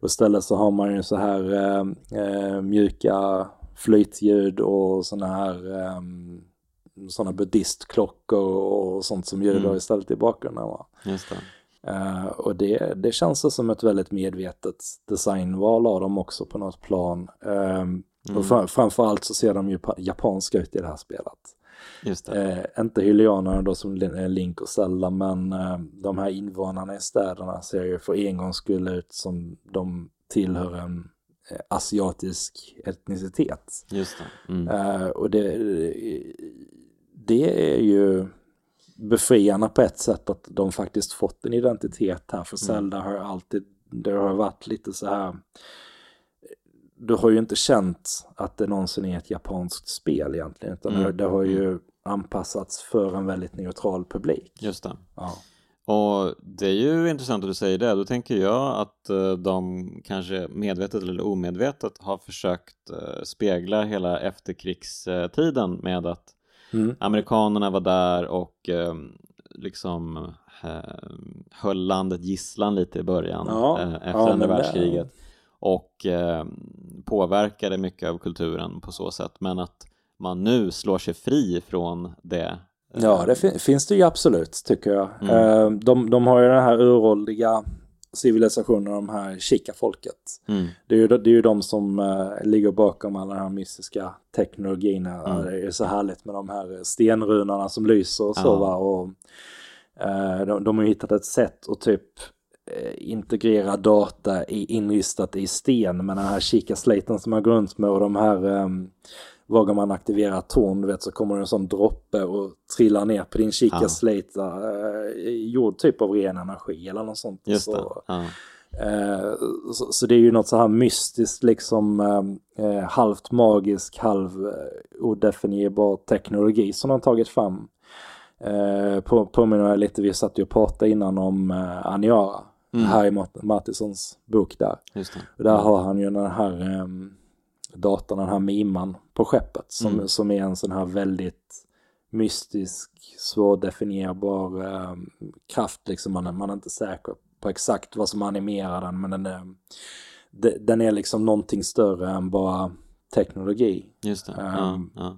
Speaker 2: Och istället så har man ju så här eh, eh, mjuka flytljud och såna här um, sådana buddhistklockor och sånt som ljudar
Speaker 1: Mm.
Speaker 2: istället i bakgrunden. Va?
Speaker 1: Just det.
Speaker 2: Eh, och det, det känns som ett väldigt medvetet designval av dem också på något plan. Um,
Speaker 1: Mm.
Speaker 2: och fram, framförallt så ser de ju pa- japanska ut i det här spelet.
Speaker 1: Just det.
Speaker 2: Eh, inte hylianerna då som eh, Link och Zelda men eh, de här invånarna i städerna ser ju för en gångs skull ut som de tillhör en asiatisk etnicitet.
Speaker 1: Just det. Mm.
Speaker 2: Eh, och det, det är ju befriande på ett sätt att de faktiskt fått en identitet här. För Zelda har alltid, det har varit lite så här, du har ju inte känt att det någonsin är ett japanskt spel egentligen. Utan
Speaker 1: Mm.
Speaker 2: det, det har ju anpassats för en väldigt neutral publik.
Speaker 1: Just det.
Speaker 2: Ja.
Speaker 1: Och det är ju intressant att du säger det. Då tänker jag att eh, de kanske medvetet eller omedvetet har försökt eh, spegla hela efterkrigstiden med att
Speaker 2: Mm.
Speaker 1: amerikanerna var där och eh, liksom eh, höll landet gisslan lite i början
Speaker 2: Ja,
Speaker 1: efter
Speaker 2: ja,
Speaker 1: andra världskriget och eh, påverkade mycket av kulturen på så sätt men att man nu slår sig fri från det.
Speaker 2: Ja, det fin- finns det ju absolut tycker jag.
Speaker 1: Mm.
Speaker 2: Eh, de, de har ju den här uråldriga civilisationen, de här kika-folket.
Speaker 1: Mm,
Speaker 2: Det är ju, det är ju de som eh, ligger bakom alla den här mystiska teknologin.
Speaker 1: Mm.
Speaker 2: Det är så härligt med de här stenrunorna som lyser och så
Speaker 1: Ja.
Speaker 2: Och, eh, de, de har ju hittat ett sätt att typ eh, integrera data i, inristat i sten med den här kikasliten som man går runt med och de här um, vågar man aktivera torn, vet, så kommer det en sån droppe och trillar ner på din kikaslate, eh, gjord typ av ren energi eller något sånt.
Speaker 1: just
Speaker 2: så,
Speaker 1: det. Ja.
Speaker 2: Eh, så, så det är ju något så här mystiskt, liksom eh, eh, halvt magisk, halv eh, odefinierbar teknologi som de har tagit fram. Eh, på, påminner jag lite, vi satt ju och pratade innan om eh, Aniara,
Speaker 1: Mm.
Speaker 2: Harry Mart- Martinsons bok där. Och där har han ju den här eh, datorn, den här miman på skeppet som,
Speaker 1: Mm.
Speaker 2: som är en sån här väldigt mystisk, svårdefinierbar eh, kraft liksom. Man, man är inte säker på exakt vad som animerar den men den är, de- den är liksom någonting större än bara teknologi.
Speaker 1: Just det.
Speaker 2: Ehm,
Speaker 1: ja, ja.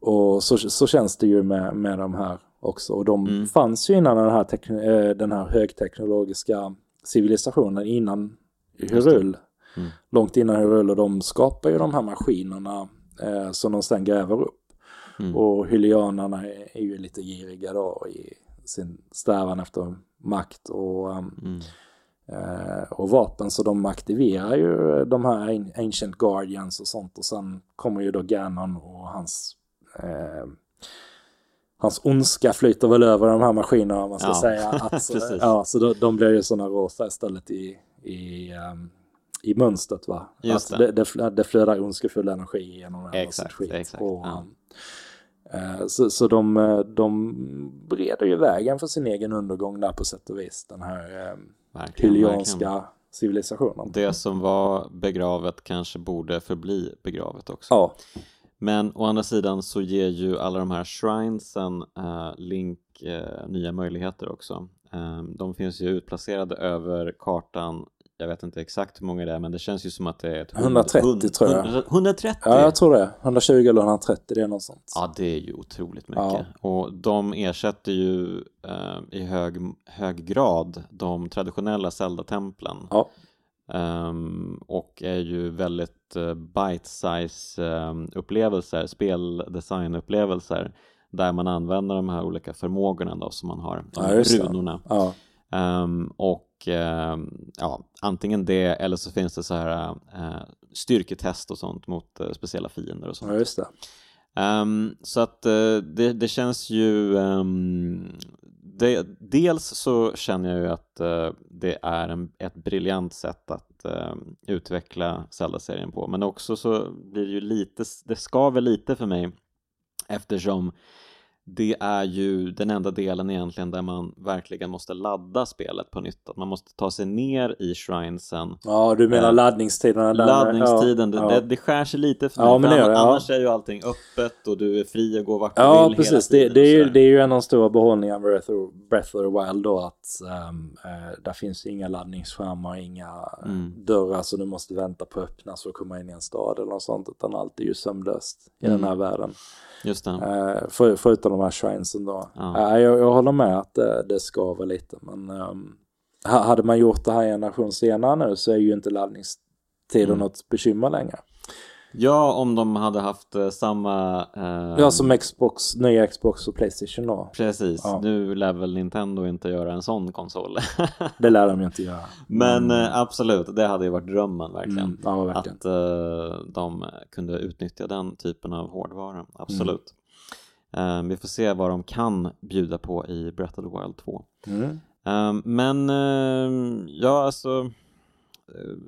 Speaker 2: Och så, så känns det ju med, med de här också. Och de
Speaker 1: Mm.
Speaker 2: fanns ju innan den här, eh, den här högteknologiska civilisationen innan Hyrule.
Speaker 1: Mm.
Speaker 2: Långt innan Hyrule och de skapar ju de här maskinerna eh, som de sen gräver upp.
Speaker 1: Mm.
Speaker 2: Och hylianerna är, är ju lite giriga då i sin strävan efter makt och, um,
Speaker 1: Mm.
Speaker 2: eh, och vapen. Så de aktiverar ju de här An- Ancient Guardians och sånt. Och sen kommer ju då Ganon och hans eh, Hans ondska flyter väl över de här maskinerna om man ska
Speaker 1: Ja,
Speaker 2: säga. Att, ja, så de, de blir ju sådana rosa istället i, i, um, i mönstret va.
Speaker 1: Just
Speaker 2: att
Speaker 1: det.
Speaker 2: det, det, fl- det flödar ondskefull energi genom här
Speaker 1: Exakt,
Speaker 2: skit.
Speaker 1: exakt,
Speaker 2: Och,
Speaker 1: ja.
Speaker 2: eh, så så de, eh, de bereder ju vägen för sin egen undergång där på sätt och vis. Den här eh, hylianska civilisationen.
Speaker 1: Det som var begravet kanske borde förbli begravet också.
Speaker 2: Ja,
Speaker 1: Men å andra sidan så ger ju alla de här shrinesen eh, Link eh, nya möjligheter också. Eh, de finns ju utplacerade över kartan. Jag vet inte exakt hur många det är men det känns ju som att det är ett hund-
Speaker 2: 130
Speaker 1: hund-
Speaker 2: tror jag.
Speaker 1: 100 130?
Speaker 2: ja, jag tror det. 120 eller 130, det är något sånt.
Speaker 1: Ja, det är ju otroligt mycket. Och de ersätter ju eh, i hög, hög grad de traditionella Zelda-templen.
Speaker 2: Ja.
Speaker 1: Ehm, och är ju väldigt uh, bite-size ehm, upplevelser, speldesignupplevelser där man använder de här olika förmågorna då som man har, de
Speaker 2: Ja,
Speaker 1: runorna.
Speaker 2: Ja,
Speaker 1: Ehm, och ehm, ja, antingen det eller så finns det så här eh, styrketest och sånt mot eh, speciella fiender och sånt.
Speaker 2: ja just det.
Speaker 1: Ehm, så att eh, det, det känns ju ehm, det, dels så känner jag ju att det är en, ett briljant sätt att utveckla Zelda-serien på men också så blir det ju lite, det skaver lite för mig eftersom det är ju den enda delen egentligen där man verkligen måste ladda spelet på nytt. Att man måste ta sig ner i shrinesen
Speaker 2: Ja, du menar
Speaker 1: Eh,
Speaker 2: laddningstiderna där?
Speaker 1: Laddningstiden,
Speaker 2: ja,
Speaker 1: det,
Speaker 2: ja.
Speaker 1: det, det skär sig lite för mig.
Speaker 2: Ja, men det ja.
Speaker 1: Annars är ju allting öppet och du är fri att gå vart du
Speaker 2: Ja,
Speaker 1: vill
Speaker 2: precis.
Speaker 1: hela
Speaker 2: Det, det, är ju, det är ju en av de stora behållningarna med Breath of, Breath of the Wild då att um, eh, där finns inga laddningsskärmar, inga
Speaker 1: Mm.
Speaker 2: dörrar så du måste vänta på att öppnas för att komma in i en stad eller något sånt utan allt är ju sömlöst i
Speaker 1: Mm.
Speaker 2: den här världen.
Speaker 1: Just det.
Speaker 2: Eh, för, förutom de här shrinesen då.
Speaker 1: Ja.
Speaker 2: Eh, jag, jag håller med att det, det skaver lite men um, ha- hade man gjort det här en generation senare nu så är ju inte laddningstiden
Speaker 1: Mm.
Speaker 2: något bekymmer längre.
Speaker 1: Ja, om de hade haft eh, samma... eh,
Speaker 2: Ja, som Xbox, nya Xbox och Playstation då.
Speaker 1: Precis,
Speaker 2: Ja.
Speaker 1: nu lär väl Nintendo inte göra en sån konsol.
Speaker 2: Det lär de inte göra.
Speaker 1: Men eh, absolut, det hade ju varit drömmen verkligen.
Speaker 2: Mm, ja, verkligen.
Speaker 1: Att eh, de kunde utnyttja den typen av hårdvara, absolut. Eh, vi får se vad de kan bjuda på i Breath of the Wild 2.
Speaker 2: Mm.
Speaker 1: Um, men ja, alltså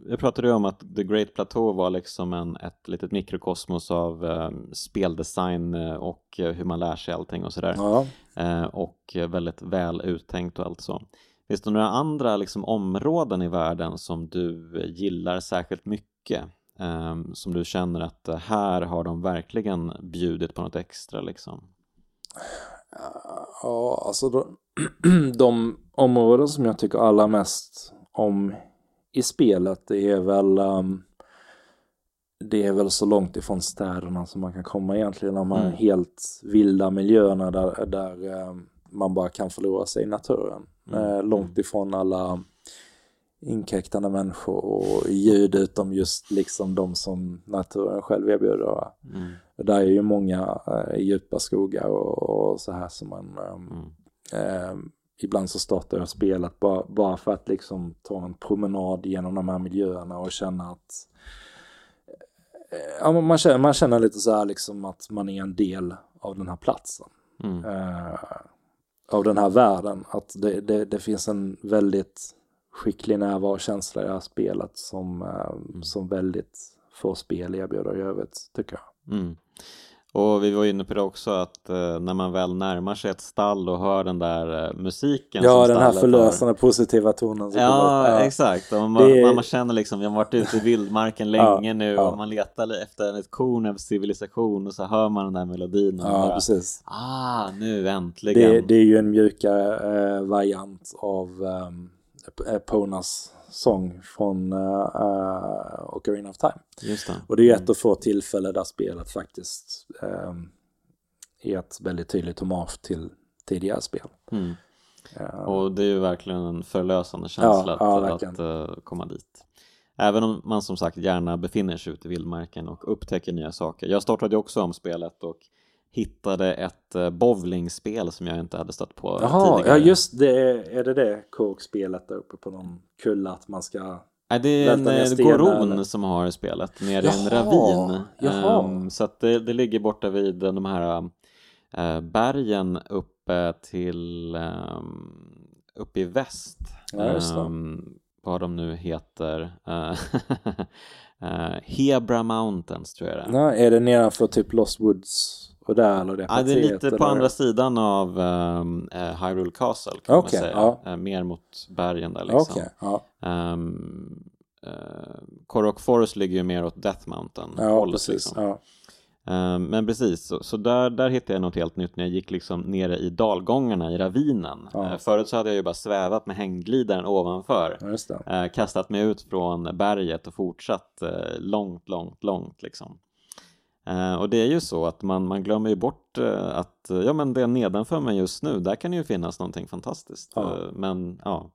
Speaker 1: jag pratade ju om att The Great Plateau var liksom en, ett litet mikrokosmos av eh, speldesign eh, och hur man lär sig allting och sådär.
Speaker 2: Ja.
Speaker 1: Eh, och väldigt väl uttänkt och allt så. Finns det några andra liksom, områden i världen som du gillar särskilt mycket? Eh, som du känner att här har de verkligen bjudit på något extra liksom?
Speaker 2: Ja, alltså de, de områden som jag tycker allra mest om i spelet det är väl um, det är väl så långt ifrån städerna som man kan komma egentligen. De här mm. helt vilda miljöerna där, där um, man bara kan förlora sig i naturen. Mm. Eh, långt ifrån alla inkräktande människor och ljud utom just liksom de som naturen själv erbjuder. Mm. Där är ju många eh, djupa skogar och, och, så här som man um, eh, ibland så startar jag spelet bara, bara för att liksom ta en promenad genom de här miljöerna och känna att eh, ja, man, känner, man känner lite så här liksom att man är en del av den här platsen. Mm. Uh, av den här världen. Att det, det, det, finns en väldigt skicklig närvarokänsla i det här spelet som, uh, som väldigt få spel erbjuder i övrigt tycker jag. Mm.
Speaker 1: Och vi var inne på det också att eh, när man väl närmar sig ett stall och hör den där eh, musiken
Speaker 2: Ja, den här förlösande har... positiva tonen
Speaker 1: ja, ja, exakt, och man, det... man, känner liksom, vi har varit ute i vildmarken länge ja, nu ja. och man letar efter ett korn av civilisation och så hör man den där melodin och
Speaker 2: Ja, bara, precis.
Speaker 1: Ah, nu äntligen.
Speaker 2: Det, det är ju en mjukare eh, variant av um, Ponas sång från uh, Ocarina of Time.
Speaker 1: Just det.
Speaker 2: Och det är ett mm. av få tillfällen där spelet faktiskt um, är ett väldigt tydligt hommage till tidigare spel. Mm.
Speaker 1: Uh, och det är ju verkligen en förlösande känsla ja, att, ja, att uh, komma dit. Även om man som sagt gärna befinner sig ute i vildmarken och upptäcker nya saker. Jag startade också om spelet och hittade ett eh, bowlingspel som jag inte hade stött på
Speaker 2: Jaha,
Speaker 1: tidigare.
Speaker 2: ja just det, är det det kåkspelet där uppe på någon kulla att man ska
Speaker 1: Nej, det är en eh, Goron eller? som har spelet nere i en ravin. Um, så att det, det, ligger borta vid de här uh, bergen uppe till um, uppe i väst.
Speaker 2: Ja, um,
Speaker 1: vad de nu heter. Uh, Hebra Mountains tror jag det
Speaker 2: är. Nej, är det nedanför typ Lost Woods? Och där eller det
Speaker 1: ja, det är lite på andra sidan av um, Hyrule Castle kan okay, man säga. Ja. Uh, mer mot bergen där liksom. Okay, ja. um, uh, Korok Forest ligger ju mer åt Death Mountain
Speaker 2: ja, hållet precis, liksom.
Speaker 1: Um, men precis, så, så, där, där hittade jag något helt nytt när jag gick liksom nere i dalgångarna i ravinen. Uh, förut så hade jag ju bara svävat med hängglidaren ovanför. Uh, kastat mig ut från berget och fortsatt långt, långt, långt liksom. Eh, och det är ju så att man, man glömmer ju bort eh, att ja, men det nedanför mig just nu, där kan det ju finnas någonting fantastiskt. Ja. Eh, men ja,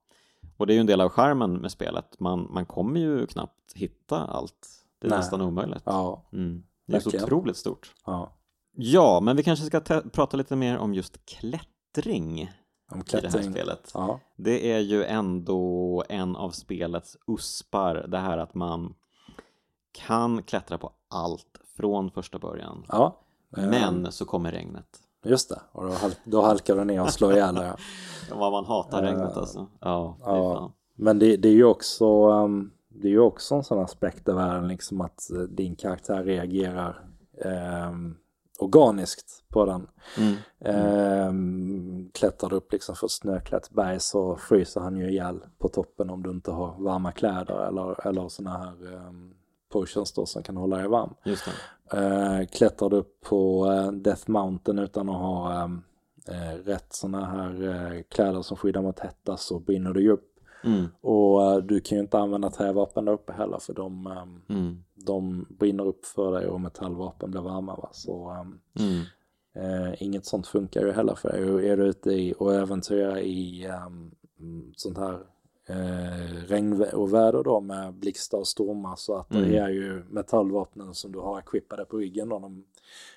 Speaker 1: och det är ju en del av skärmen med spelet. Man, man kommer ju knappt hitta allt. Det är Nej. nästan omöjligt.
Speaker 2: Ja.
Speaker 1: Mm. Det är så otroligt stort.
Speaker 2: Ja.
Speaker 1: ja, men vi kanske ska prata lite mer om just klättring.
Speaker 2: Om klättring. I det
Speaker 1: här spelet.
Speaker 2: Ja.
Speaker 1: Det är ju ändå en av spelets uspar, det här att man kan klättra på allt från första början.
Speaker 2: Ja.
Speaker 1: Men så kommer regnet.
Speaker 2: Just det, och då, halk, då halkar du ner och slår ihjäl dig.
Speaker 1: Ja. Vad man hatar regnet alltså. Ja,
Speaker 2: ja. Men det, det, är ju också um, det är ju också en sån aspekt av världen liksom att uh, din karaktär reagerar um, organiskt på den. Mm. Um, klättrar du upp liksom för ett snöklätt berg så fryser han ju ihjäl på toppen om du inte har varma kläder eller, eller såna här um, potions då som kan hålla dig varm.
Speaker 1: Just
Speaker 2: det. Uh, klättrar du upp på uh, Death Mountain utan att ha um, uh, rätt sådana här kläder som skyddar mot hetta så brinner du ju upp. Mm. Och du kan ju inte använda trävapen där uppe heller för de, um, mm. de brinner upp för dig och metallvapen blir varma. Va? Så um, mm. inget sånt funkar ju heller för dig. Är du ute i och äventyrar i sånt här eh, regn och väder då med blixtar och stormar så attraherar mm. ju metallvapnen som du har equippade på ryggen då, de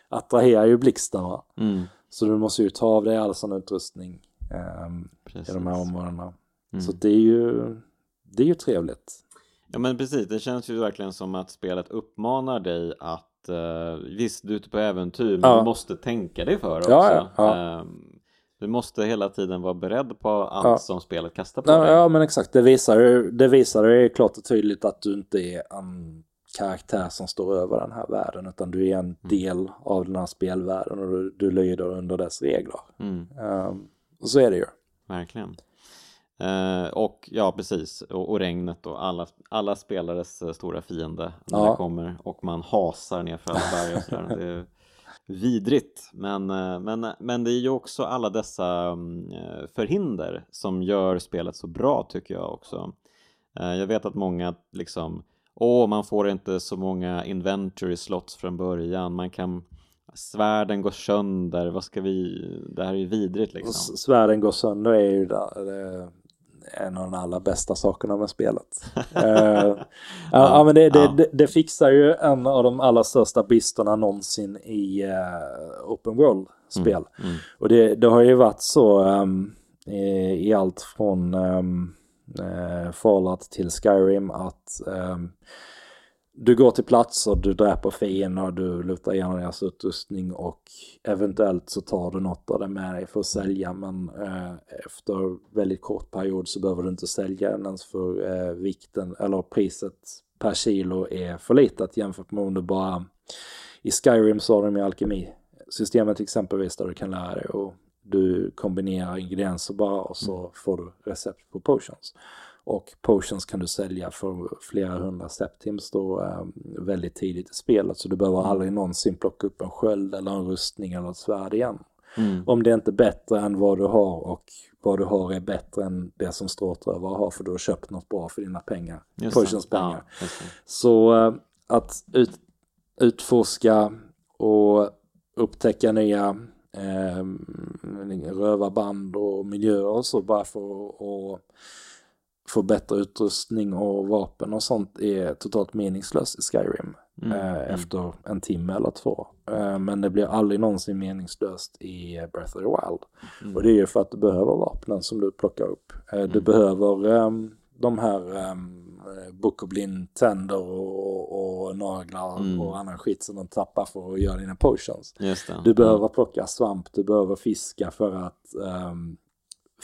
Speaker 2: attraherar ju blixtarna. Mm. Så du måste ju ta av dig all sån utrustning eh, i de här områdena. Mm. Så det är ju, det är ju trevligt.
Speaker 1: Ja men precis, det känns ju verkligen som att spelet uppmanar dig att uh, visst du är ute på äventyr men ja. du måste tänka dig för också.
Speaker 2: Ja, ja,
Speaker 1: um, Du måste hela tiden vara beredd på allt
Speaker 2: Ja.
Speaker 1: som spelet kastar på
Speaker 2: Ja,
Speaker 1: dig.
Speaker 2: ja men exakt, det visar, ju- det visar ju klart och tydligt att du inte är en karaktär som står över den här världen utan du är en del av den här spelvärlden och du, du lyder under dess regler.
Speaker 1: Mm,
Speaker 2: Um, och så är det ju.
Speaker 1: verkligen. Eh, och ja, precis. Och, och regnet och alla, alla spelares eh, stora fiende när
Speaker 2: Ja.
Speaker 1: det kommer och man hasar ner för alla berg och sådär. Vidrigt. Men, eh, men, eh, men det är ju också alla dessa mm, eh, förhinder som gör spelet så bra tycker jag också. Jag vet att många liksom Åh, man får inte så många inventory slots från början. Man kan Svärden går sönder. Vad ska vi? Det här är ju vidrigt liksom.
Speaker 2: s- Svärden går sönder är ju där, det en av de allra bästa sakerna med spelet. Eh, ja, ja, men det, det, det, det fixar ju en av de allra största bristerna någonsin i eh, Open World-spel.
Speaker 1: Mm.
Speaker 2: Och det, har ju varit så ehm, i, i allt från um, uh, Fallout till Skyrim att ehm, du går till platser, du dräper fiender, du lutar igenom deras utrustning och eventuellt så tar du något av det med dig för att sälja men eh, efter väldigt kort period så behöver du inte sälja den ens för eh, vikten eller priset per kilo är för litet jämfört med om du bara i Skyrim så har de ju alkemisystemet exempelvis där du kan lära dig och du kombinerar ingredienser bara och så får du recept på potions. Och potions kan du sälja för flera hundra septims då eh, väldigt tidigt i spelet så du behöver aldrig någonsin plocka upp en sköld eller en rustning eller ett svärd igen.
Speaker 1: Mm.
Speaker 2: Om det inte är bättre än vad du har och vad du har är bättre än det som stråtrövare har för du har köpt något bra för dina pengar.
Speaker 1: Just det.
Speaker 2: Potions pengar.
Speaker 1: Ja.
Speaker 2: Så eh, att ut, utforska och upptäcka nya eh, rövarband och miljöer och så bara för att få bättre utrustning och vapen och sånt är totalt meningslöst i Skyrim.
Speaker 1: Mm,
Speaker 2: eh,
Speaker 1: mm.
Speaker 2: Efter en timme eller två. Eh, men det blir aldrig någonsin meningslöst i Breath of the Wild.
Speaker 1: Mm.
Speaker 2: Och det är ju för att du behöver vapnen som du plockar upp. Eh, Du
Speaker 1: Mm.
Speaker 2: behöver ehm, de här um, Bokoblin tänder och, och naglar
Speaker 1: Mm.
Speaker 2: och annan skit som de tappar för att göra dina potions. Du behöver plocka svamp, du behöver fiska för att, ehm,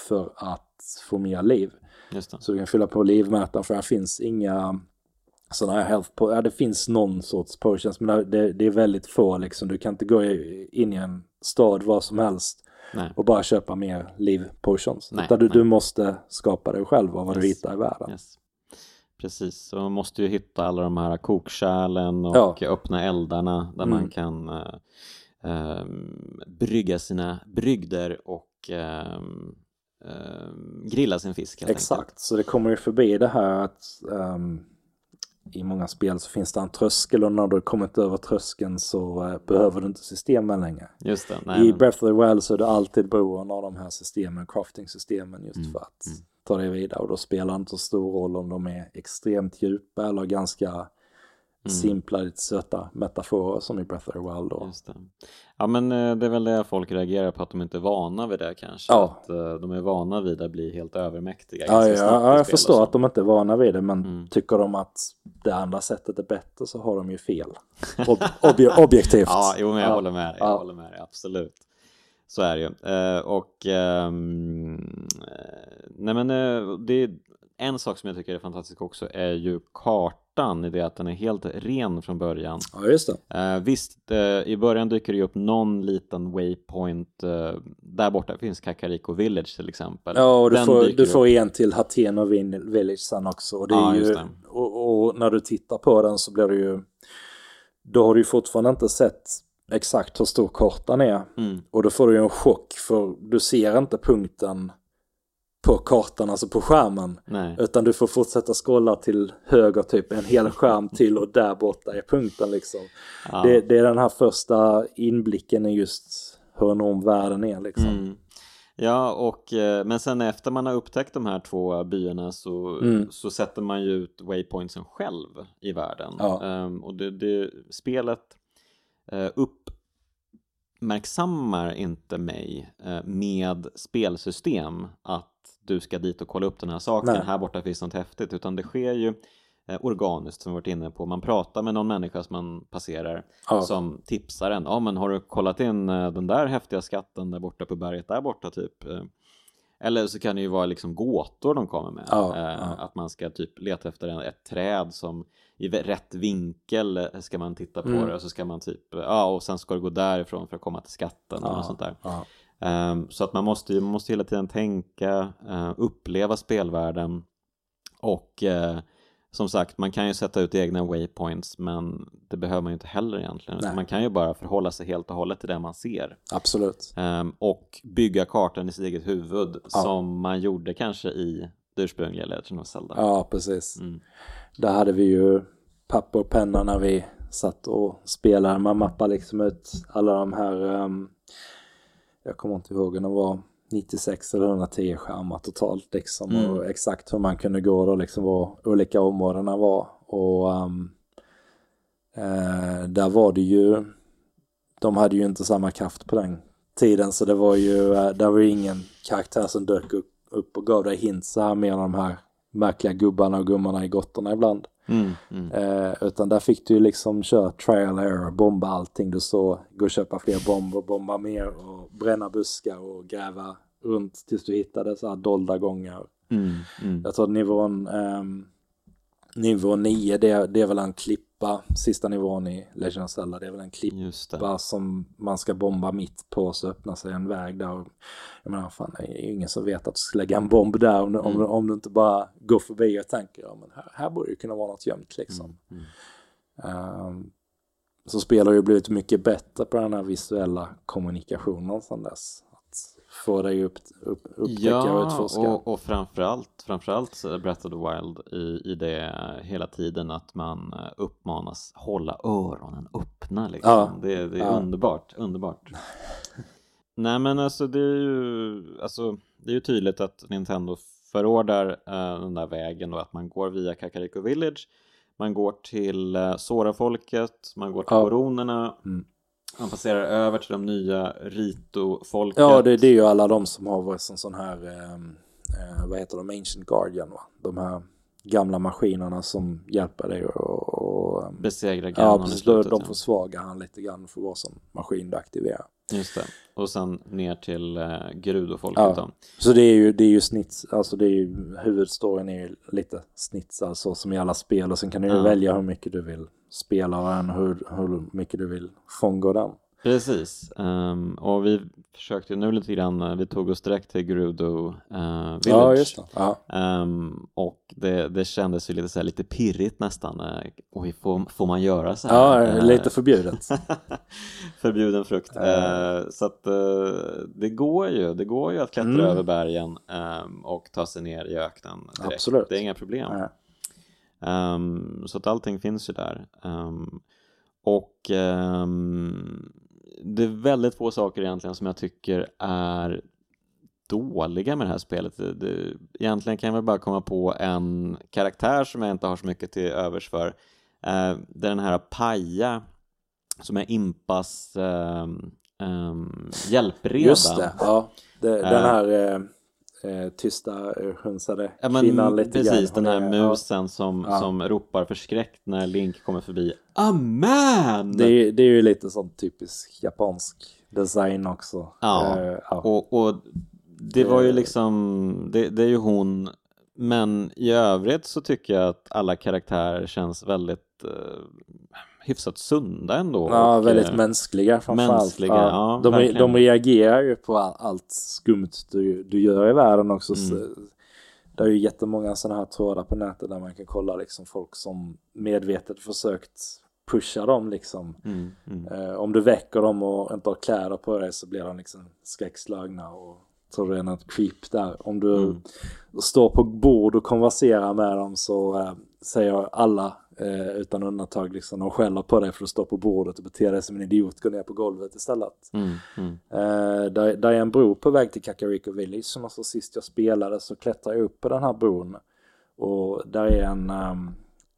Speaker 2: för att få mer liv. Så du kan fylla på livmätaren för här finns inga sådana här health po- Ja, det finns någon sorts potions men det, det är väldigt få liksom. Du kan inte gå in i en stad var som helst
Speaker 1: Nej.
Speaker 2: och bara köpa mer liv potions.
Speaker 1: Nej,
Speaker 2: Utan du,
Speaker 1: nej.
Speaker 2: du måste skapa det själv av vad du
Speaker 1: Yes.
Speaker 2: hittar i världen.
Speaker 1: Yes. Precis, så man måste ju hitta alla de här kokkärlen och
Speaker 2: Ja.
Speaker 1: öppna eldarna där
Speaker 2: Mm.
Speaker 1: man kan eh, ehm, brygga sina brygder och ehm, grilla sin fisk
Speaker 2: Exakt,
Speaker 1: enkelt.
Speaker 2: så det kommer ju förbi det här att ehm, i många spel så finns det en tröskel och när du kommit över tröskeln så eh, behöver du inte systemen längre.
Speaker 1: Just det, nej,
Speaker 2: I
Speaker 1: men-
Speaker 2: Breath of the Wild så är du alltid beroende av de här systemen, crafting-systemen just
Speaker 1: Mm,
Speaker 2: för att
Speaker 1: mm.
Speaker 2: ta dig vidare och då spelar det inte så stor roll om de är extremt djupa eller ganska
Speaker 1: Mm.
Speaker 2: simpla, lite söta metaforer som i Breath of the Wild då.
Speaker 1: Ja men eh, det är väl det folk reagerar på att de inte är vana vid det kanske.
Speaker 2: Ja.
Speaker 1: Att eh, de är vana vid att bli helt övermäktiga
Speaker 2: Ja, ja, ja, jag förstår att de inte är vana vid det men
Speaker 1: Mm.
Speaker 2: tycker de att det andra sättet är bättre så har de ju fel. Ob obje objektivt.
Speaker 1: Ja, jo men jag
Speaker 2: Ja.
Speaker 1: håller med dig, jag
Speaker 2: Ja.
Speaker 1: håller med dig, absolut. Så är det ju. Eh, och ehm, eh, nej men det är en sak som jag tycker är fantastisk också är ju kartan i det att den är helt ren från början.
Speaker 2: ja, just det.
Speaker 1: Eh, visst, eh, i början dyker det ju upp någon liten waypoint. Eh, där borta finns Kakariko Village till exempel.
Speaker 2: Ja, och du
Speaker 1: Den
Speaker 2: får, du
Speaker 1: upp.
Speaker 2: får en till Hateno Village sen också. Och, det är
Speaker 1: Ja,
Speaker 2: ju, och, och när du tittar på den så blir det ju... Då har du ju fortfarande inte sett exakt hur stor kartan är.
Speaker 1: Mm,
Speaker 2: Och då får du ju en chock för du ser inte punkten på kartan, alltså på skärmen.
Speaker 1: nej,
Speaker 2: Utan du får fortsätta scrolla till höger typ en hel skärm till och där borta är punkten liksom.
Speaker 1: ja.
Speaker 2: Det, det är den här första inblicken i just hur enorm världen är liksom.
Speaker 1: Mm. Ja, och, eh, men sen efter man har upptäckt de här två byarna så,
Speaker 2: Mm.
Speaker 1: så sätter man ju ut waypointsen själv i världen.
Speaker 2: Ja.
Speaker 1: Ehm, och det, det, spelet eh, uppmärksammar inte mig eh, med spelsystem att du ska dit och kolla upp den här saken,
Speaker 2: Nej.
Speaker 1: här borta finns något häftigt, utan det sker ju eh, organiskt som vi varit inne på. Man pratar med någon människa som man passerar
Speaker 2: Ja.
Speaker 1: som tipsar en. Ja, men har du kollat in eh, den där häftiga skatten där borta på berget där borta typ? Eh, Eller så kan det ju vara liksom gåtor de kommer med.
Speaker 2: Ja,
Speaker 1: Eh,
Speaker 2: ja.
Speaker 1: Att man ska typ leta efter en, ett träd som i rätt vinkel eh, ska man titta på
Speaker 2: Mm.
Speaker 1: det och så ska man typ, eh, ja och sen ska du gå därifrån för att komma till skatten och
Speaker 2: Ja,
Speaker 1: sånt där. Ehm, Så att man måste, ju- man måste hela tiden tänka, eh, uppleva spelvärlden och eh, som sagt, man kan ju sätta ut egna waypoints men det behöver man ju inte heller egentligen. Man kan ju bara förhålla sig helt och hållet till det man ser
Speaker 2: Absolut.
Speaker 1: Ehm, och bygga kartan i sitt eget huvud som man gjorde kanske i det ursprungliga Legend of Zelda.
Speaker 2: Ja, precis.
Speaker 1: Mm.
Speaker 2: Där hade vi ju papper och penna när vi satt och spelade. Man mappar liksom ut alla de här, ehm, jag kommer inte ihåg om det var 96 eller 110 skärmar totalt liksom.
Speaker 1: Mm.
Speaker 2: Och exakt hur man kunde gå då liksom var olika områdena var. Och ehm, eh, där var det ju, de hade ju inte samma kraft på den tiden så det var ju, eh, där var ju ingen karaktär som dök upp, upp och gav dig hints så här än de här märkliga gubbarna och gummorna i grottorna ibland.
Speaker 1: Mm, mm.
Speaker 2: Eh, utan där fick du liksom köra trial error, bomba allting du så gå och köpa fler bomber, bomba mer och bränna buskar och gräva runt tills du hittade så här dolda gångar.
Speaker 1: Mm, mm.
Speaker 2: Jag tror nivån, ehm, nivå 9 det, det är väl en klippa, sista nivån i Legend of Zelda, det är väl en klippa som man ska bomba mitt på så öppnar sig en väg där. Och, jag menar, fan, det är ju ingen som vet att du ska lägga en bomb där om, du- om, om du inte bara går förbi och tänker ja, men här, här borde det kunna vara något gömt liksom.
Speaker 1: Mm.
Speaker 2: Ehm, så spelar har ju blivit mycket bättre på den här visuella kommunikationen sedan dess. Få dig upp, upp, upptäcka och
Speaker 1: Ja,
Speaker 2: utforska.
Speaker 1: och, och framförallt, framförallt Breath of the Wild i, i det hela tiden att man eh, uppmanas hålla öronen öppna liksom.
Speaker 2: Ja.
Speaker 1: Det, det är
Speaker 2: Ja.
Speaker 1: underbart, underbart. Nej men alltså det är ju, alltså, det är ju tydligt att Nintendo förordar eh, den där vägen då att man går via Kakariko Village man går till uh, Sora-folket, man går till
Speaker 2: Ja.
Speaker 1: koronerna
Speaker 2: Mm.
Speaker 1: Man passerar över till de nya Rito-folket
Speaker 2: Ja, det, det är ju alla de som har varit som sån här, ehm, eh, vad heter de, Ancient Guardian va? De här gamla maskinerna som hjälper dig och, och ehm,
Speaker 1: besegra
Speaker 2: Ja,
Speaker 1: Ganon i
Speaker 2: precis.
Speaker 1: Slutet.
Speaker 2: de
Speaker 1: ja.
Speaker 2: försvagar han lite grann för vad som maskin du aktiverar.
Speaker 1: Just det. Och sen ner till eh, Gerudo-folket
Speaker 2: Ja.
Speaker 1: då.
Speaker 2: Så det är ju, det är ju snits, alltså det är ju, huvudstoryn är ju lite snitsad så som i alla spel och sen kan du ju
Speaker 1: Ja.
Speaker 2: välja hur mycket du vill spela och hur, hur mycket du vill fånga den.
Speaker 1: Precis. Ehm, och vi försökte nu lite grann, eh, vi tog oss direkt till Gerudo eh, Village.
Speaker 2: Ja, just det. Ja.
Speaker 1: Ehm, och det, det kändes ju lite, så här, lite pirrigt nästan. Uh, oj, får, får man göra så här?
Speaker 2: ja, lite förbjudet.
Speaker 1: Förbjuden frukt. Eh, så att det går ju, det går ju att klättra
Speaker 2: Mm.
Speaker 1: över bergen ehm, och ta sig ner i öknen direkt.
Speaker 2: Absolut.
Speaker 1: Det är inga problem. Så att allting finns ju där. Och ehm, det är väldigt få saker egentligen som jag tycker är dåliga med det här spelet. Det, det, egentligen kan jag väl bara komma på en karaktär som jag inte har så mycket till övers för. Uh, det är den här Paja som är Impas um, um, hjälpreda.
Speaker 2: Just det, ja. Det,
Speaker 1: Eh.
Speaker 2: den här eh, eh, tysta eh, hunsade
Speaker 1: Ja, men
Speaker 2: kvinnan lite
Speaker 1: precis,
Speaker 2: grann.
Speaker 1: den här
Speaker 2: är-
Speaker 1: musen som,
Speaker 2: Ja.
Speaker 1: som ropar förskräckt när Link kommer förbi. Amen!
Speaker 2: Det är, det är ju lite sån typisk japansk design också.
Speaker 1: Ja.
Speaker 2: Eh, ja.
Speaker 1: Och, och det var ju liksom, det, det är ju hon, men i övrigt så tycker jag att alla karaktärer känns väldigt eh, hyfsat sunda ändå.
Speaker 2: Ja,
Speaker 1: och,
Speaker 2: väldigt
Speaker 1: eh,
Speaker 2: mänskliga framförallt.
Speaker 1: mänskliga, ja,
Speaker 2: de,
Speaker 1: verkligen.
Speaker 2: de reagerar ju på all, allt skumt du, du gör i världen också.
Speaker 1: Mm.
Speaker 2: Så, det är ju jättemånga sådana här trådar på nätet där man kan kolla liksom folk som medvetet försökt pusha dem liksom.
Speaker 1: Mm, mm.
Speaker 2: Eh, om du väcker dem och inte har kläder på dig så blir de liksom skräckslagna och tror det är något creep där. Om du
Speaker 1: Mm.
Speaker 2: står på bord och konverserar med dem så eh, säger alla eh, utan undantag liksom de skäller på dig för att stå på bordet och bete dig som en idiot, gå ner på golvet istället.
Speaker 1: Mm, mm.
Speaker 2: Eh, där, där är en bro på väg till Kakariko Village som alltså sist jag spelade så klättrar jag upp på den här bron och där är en ehm,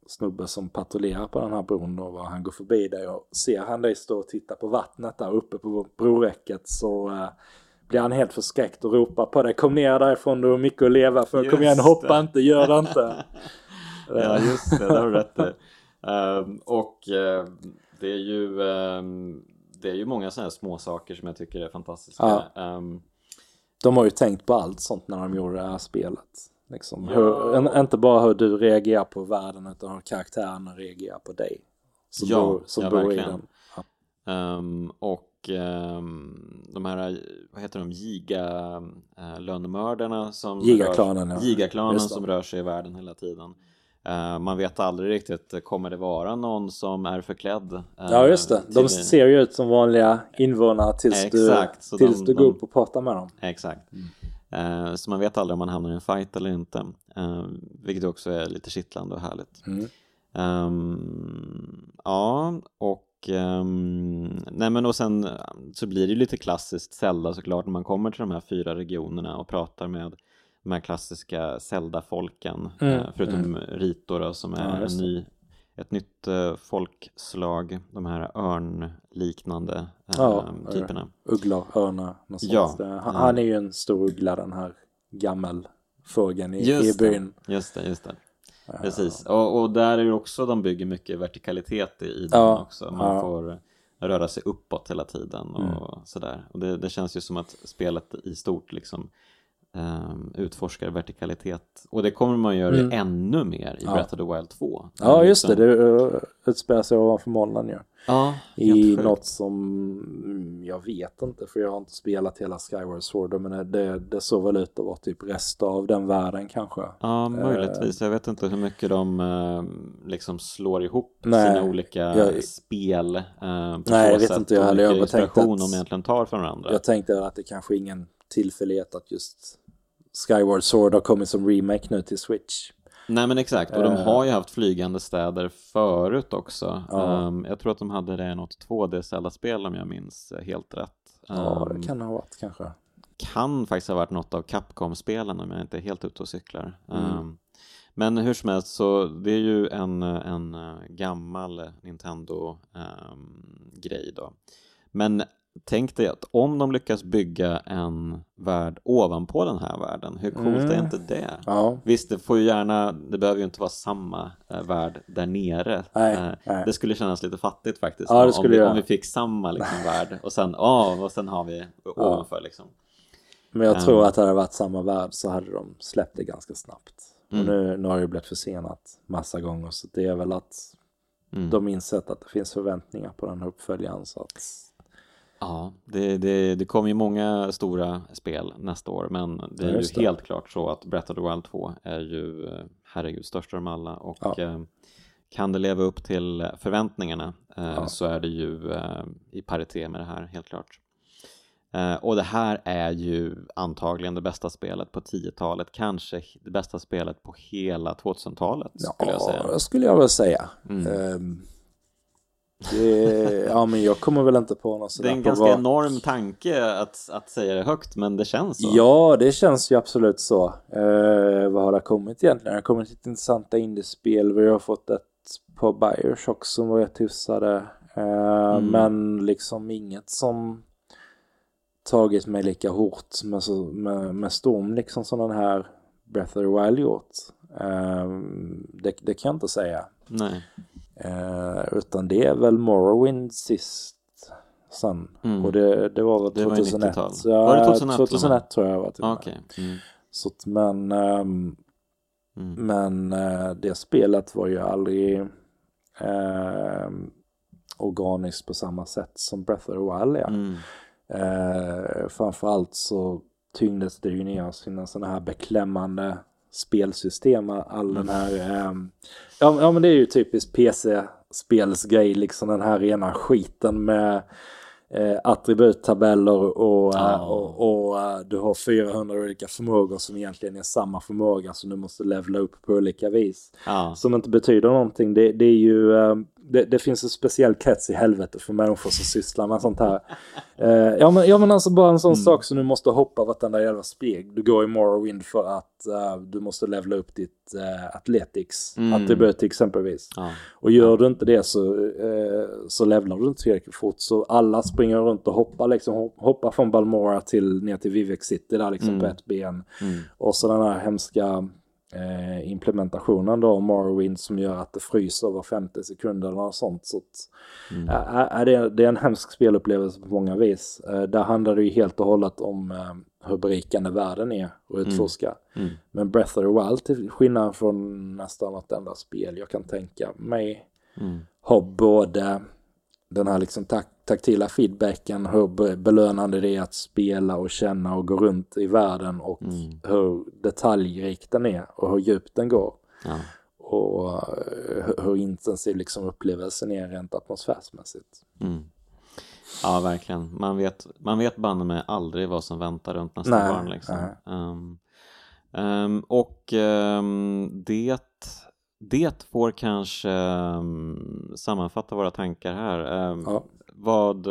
Speaker 2: snubbe som patrullerar på den här bron och han går förbi dig och ser han dig stå och titta på vattnet där uppe på broräcket så eh, blir han helt förskräckt och ropar på dig kom ner därifrån du har mycket att leva för kom igen
Speaker 1: Just
Speaker 2: hoppa
Speaker 1: det.
Speaker 2: inte gör det inte
Speaker 1: ja, just det, det har du rätt i. Um, och uh, det är ju um, det är ju många sådana här små saker som jag tycker är fantastiska. Ja. Um,
Speaker 2: de har ju tänkt på allt sånt när de gjorde det här spelet. Liksom. Ja. Hur, inte bara hur du reagerar på världen utan hur karaktärerna reagerar på dig. Som
Speaker 1: ja, bor, som ja, bor i den. Um, och um, de här, vad heter de, giga uh, lönnmördarna som rör, ja. Gigaklanen som rör sig i världen hela tiden. Uh, man vet aldrig riktigt, kommer det vara någon som är förklädd? Uh,
Speaker 2: ja just det, de ser ju ut som vanliga invånare tills exakt, du, tills de, du går upp och pratar med dem.
Speaker 1: Exakt. Mm. Så man vet aldrig om man hamnar i en fight eller inte. Vilket också är lite kittlande och härligt. Mm. Um, ja, och um, nej men och sen så blir det ju lite klassiskt Zelda såklart när man kommer till de här fyra regionerna och pratar med de här klassiska Zelda-folken mm. uh, förutom mm. Rito då, som är ja, en ny ett nytt uh, folkslag, de här örnliknande uh, ja, typerna.
Speaker 2: Ugglor, örnar, ja, han, han, är ju en stor uggla den här gammelfågeln i, i byn.
Speaker 1: Det, just det, just det. Precis, och, och, där är det också de bygger mycket vertikalitet i den ja, också. Man får röra sig uppåt hela tiden och mm. sådär. Och det, det, känns ju som att spelet i stort liksom um, utforskar vertikalitet. Och det kommer man göra mm. ännu mer i ja. Breath of the Wild 2.
Speaker 2: Ja, just liksom... det. Det utspelar sig ovanför molnen ju. Ja, I något som jag vet inte för jag har inte spelat hela Skyward Sword men det, det såg väl ut att vara typ rester av den världen kanske.
Speaker 1: Ja, möjligtvis. jag vet inte hur mycket de eh, liksom slår ihop nej, sina olika jag, spel. Eh,
Speaker 2: nej, jag vet inte jag heller. Jag tänkte att,
Speaker 1: de egentligen tar från varandra.
Speaker 2: Jag tänkte att det kanske är ingen tillfällighet att just Skyward Sword har kommit som remake nu till Switch.
Speaker 1: Nej men exakt, och de har ju haft flygande städer förut också. Ja. Um, jag tror att de hade det i något 2D-Zelda-spel om jag minns helt rätt.
Speaker 2: Um, ja, det ehm, kan ha varit kanske.
Speaker 1: Kan faktiskt ha varit något av Capcom-spelen om jag inte är helt ute och cyklar. Mm. Um, men hur som helst så det är ju en, en gammal Nintendo-grej då. Men tänk dig att om de lyckas bygga en värld ovanpå den här världen, hur coolt mm. är inte det? Ja. Visst, det får ju gärna, det behöver ju inte vara samma äh, värld där nere. Nej, äh, nej. Det skulle kännas lite fattigt faktiskt. Ja, om, vi, om vi fick samma liksom, värld och sen, oh, och sen har vi ovanför ja. liksom.
Speaker 2: Men jag tror um, att det hade varit samma värld så hade de släppt det ganska snabbt. Mm. Och nu, nu har det blivit försenat massa gånger så det är väl att mm. de insett att det finns förväntningar på den här uppföljaren så att
Speaker 1: Ja, det, det, det kommer ju många stora spel nästa år men det är ja, ju helt klart så att Breath of the Wild 2 är ju eh, herregud störst av dem alla och ja. eh, kan det leva upp till förväntningarna eh, ja. så är det ju i paritet med det här helt klart. Och det här är ju antagligen det bästa spelet på 10-talet, kanske det bästa spelet på hela 2000-talet skulle jag säga.
Speaker 2: Ja, skulle jag väl säga. Mm. Um det, ja men jag kommer väl inte på något
Speaker 1: sådär Det är en ganska vad... enorm tanke att, att säga det högt men det känns så.
Speaker 2: Ja det känns ju absolut så. Eh, Vad har det kommit egentligen? Det har kommit lite intressanta indiespel. Vi har fått ett på Bioshock som var rätt hyfsade. Eh, mm. Men liksom inget som tagit mig lika hårt med, med, med storm liksom som den här Breath of the Wild gjort. Eh, det, det kan jag inte säga.
Speaker 1: Nej
Speaker 2: Eh, utan det är väl Morrowind sist sen. Mm. Och det, det var väl 2001.
Speaker 1: Det var, ja, var det 2001?
Speaker 2: 2001 tror jag var till
Speaker 1: okay. mm.
Speaker 2: Så att, men um, mm. men uh, det spelet var ju aldrig uh, organiskt på samma sätt som Breath of the Wild är. Mm. Uh, framförallt så tyngdes det ju ner sina sådana här beklämmande spelsystem, all den här... Eh, ja, ja men det är ju typiskt PC-spelsgrej, liksom den här rena skiten med eh, attributtabeller och, oh. och, och, och uh, du har 400 olika förmågor som egentligen är samma förmåga som du måste levla upp på olika vis. Oh. Som inte betyder någonting. Det, det är ju uh, det, det, finns en speciell krets i helvetet för människor som sysslar med sånt här. Uh, ja, men, ja men alltså bara en sån mm. sak som du måste hoppa vartenda jävla speg. Du går i Morrowind för att uh, du måste levla upp ditt uh, Athletics mm. attribut exempelvis. Ja. Och gör du inte det så, uh, så levlar du inte tillräckligt fort. Så alla springer runt och hoppar liksom. Hoppar från Balmora till ner till Vivek City där liksom mm. på ett ben. Mm. Och sådana här hemska eh, implementationen då, Morrowind, som gör att det fryser var 50 sekunder eller något sånt. Så att,
Speaker 1: Mm.
Speaker 2: äh, det, är, det är en hemsk spelupplevelse på många vis. Eh, där handlar det ju helt och hållet om eh, hur berikande världen är att utforska.
Speaker 1: Mm.
Speaker 2: Men Breath of the Wild, till skillnad från nästan något enda spel jag kan tänka mig,
Speaker 1: Mm.
Speaker 2: har både den här liksom tak taktila feedbacken, hur be belönande det är att spela och känna och gå runt i världen och
Speaker 1: Mm.
Speaker 2: hur detaljrik den är och hur djupt den går.
Speaker 1: Ja.
Speaker 2: Och eh, hur- hur intensiv liksom upplevelsen är rent atmosfärsmässigt.
Speaker 1: Mm. Ja, verkligen. Man vet, man vet banne mig aldrig vad som väntar runt nästa
Speaker 2: Nej,
Speaker 1: barn. Liksom. Ehm, ehm, och ehm, det, det får kanske um, sammanfatta våra tankar här. Ehm,
Speaker 2: Ja.
Speaker 1: Vad,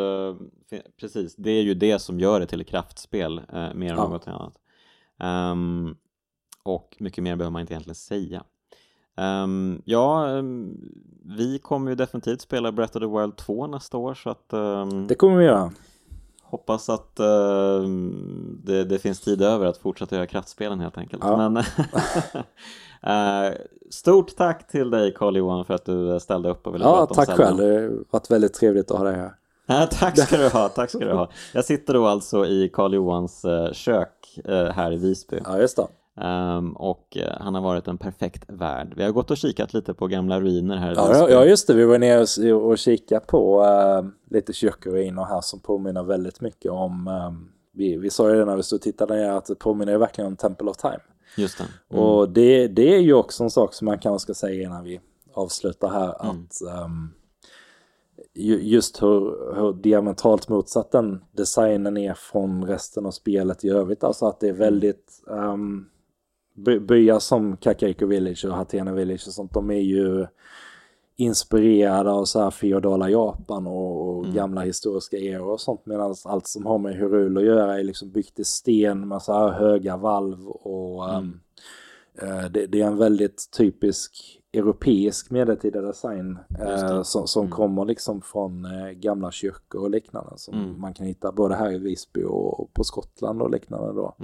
Speaker 1: fi- precis, det är ju det som gör det till ett kraftspel eh, mer än
Speaker 2: Ja.
Speaker 1: något annat. Ehm, och mycket mer behöver man inte egentligen säga. Ehm, ja, ehm, vi kommer ju definitivt spela Breath of the Wild 2 nästa år så att ehm,
Speaker 2: Det kommer vi göra.
Speaker 1: Hoppas att ehm, det, det finns tid över att fortsätta göra kraftspelen helt enkelt.
Speaker 2: Ja.
Speaker 1: Men, eh, stort tack till dig Carl-Johan för att du ställde upp och ville
Speaker 2: Ja,
Speaker 1: prata om
Speaker 2: tack själv. Det har varit väldigt trevligt att ha dig här.
Speaker 1: Ja, tack ska du ha, tack ska du ha. Jag sitter då alltså i Karl Johans eh, kök eh, här i Visby
Speaker 2: Ja, just det.
Speaker 1: Ehm, och eh, han har varit en perfekt värd. Vi har gått och kikat lite på gamla ruiner här
Speaker 2: Ja, ja, just det. Vi var nere och, och kikade på uh, lite kyrkoruiner här som påminner väldigt mycket om ehm, vi, vi sa ju det när vi stod och tittade ner att det påminner verkligen om Temple of Time.
Speaker 1: Just det. Mm.
Speaker 2: Och det, det är ju också en sak som man kanske ska säga innan vi avslutar här.
Speaker 1: Mm.
Speaker 2: Att ju- just hur, hur diametralt motsatt den designen är från resten av spelet i övrigt. Alltså att det är väldigt um, by, byar som Kakariko Village och Hatena Village och sånt. De är ju inspirerade av så här feodala Japan och, och gamla historiska eror och sånt. Medan allt som har med Hyrule att göra är liksom byggt i sten med så här höga valv och ehm, Eh, Det, det är en väldigt typisk europeisk medeltida design eh, som, som kommer liksom från eh, gamla kyrkor och liknande som
Speaker 1: Mm.
Speaker 2: man kan hitta både här i Visby och på Skottland och liknande då.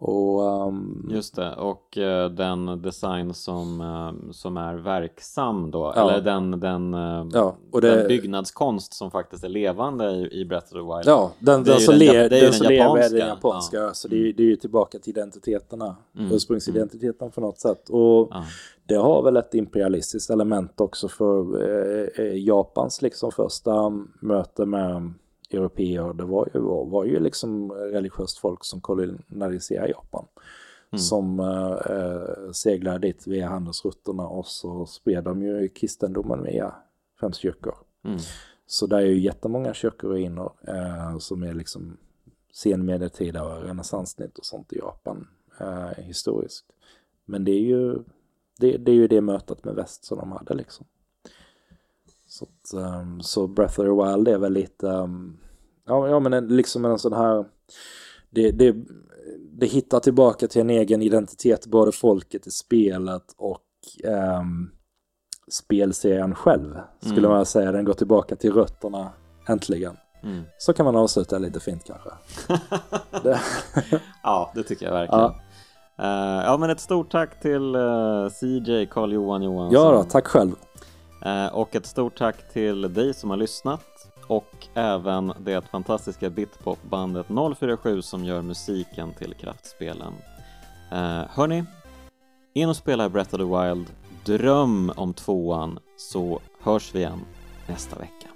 Speaker 1: Mm.
Speaker 2: Och ehm,
Speaker 1: Just det, och eh, den design som, eh, som är verksam då,
Speaker 2: Ja.
Speaker 1: eller den, den, eh,
Speaker 2: Ja, och det-
Speaker 1: den byggnadskonst som faktiskt är levande i, i Breath of the Wild.
Speaker 2: ja, den, den som,
Speaker 1: är
Speaker 2: den lever är
Speaker 1: japanska.
Speaker 2: den japanska. Så det är, ju- det är ju tillbaka till identiteterna,
Speaker 1: Mm.
Speaker 2: ursprungsidentiteten på något sätt. Och
Speaker 1: Ja.
Speaker 2: det har väl ett imperialistiskt element också för eh, Japans liksom första möte med europeer. Det var ju, var, ju liksom religiöst folk som kolonialiserade Japan.
Speaker 1: Mm.
Speaker 2: Som eh, seglade dit via handelsrutterna och så spred de ju kristendomen via främst kyrkor.
Speaker 1: Mm.
Speaker 2: Så det är ju jättemånga kyrkoruiner eh, som är liksom senmedeltida och renässanssnitt och sånt i Japan eh, historiskt. Men det är ju det, det är ju det mötet med väst som de hade liksom. Så, att, ehm, så Breath of the Wild är väl lite, ehm, ja, ja men en, liksom en sån här, det, det, det hittar tillbaka till en egen identitet, både folket i spelet och ehm, spelserien själv. Skulle
Speaker 1: Mm.
Speaker 2: man säga, den går tillbaka till rötterna äntligen.
Speaker 1: Mm.
Speaker 2: Så kan man avsluta lite fint kanske. Det,
Speaker 1: ja, det tycker jag verkligen.
Speaker 2: Ja.
Speaker 1: Ja, ja men ett stort tack till eh, CJ Carl-Johan Johansson.
Speaker 2: ja då, tack själv.
Speaker 1: Eh, och ett stort tack till dig som har lyssnat och även det fantastiska bitpopbandet 047 som gör musiken till kraftspelen. Eh, hörni, in och spela Breath of the Wild, dröm om tvåan så hörs vi igen nästa vecka.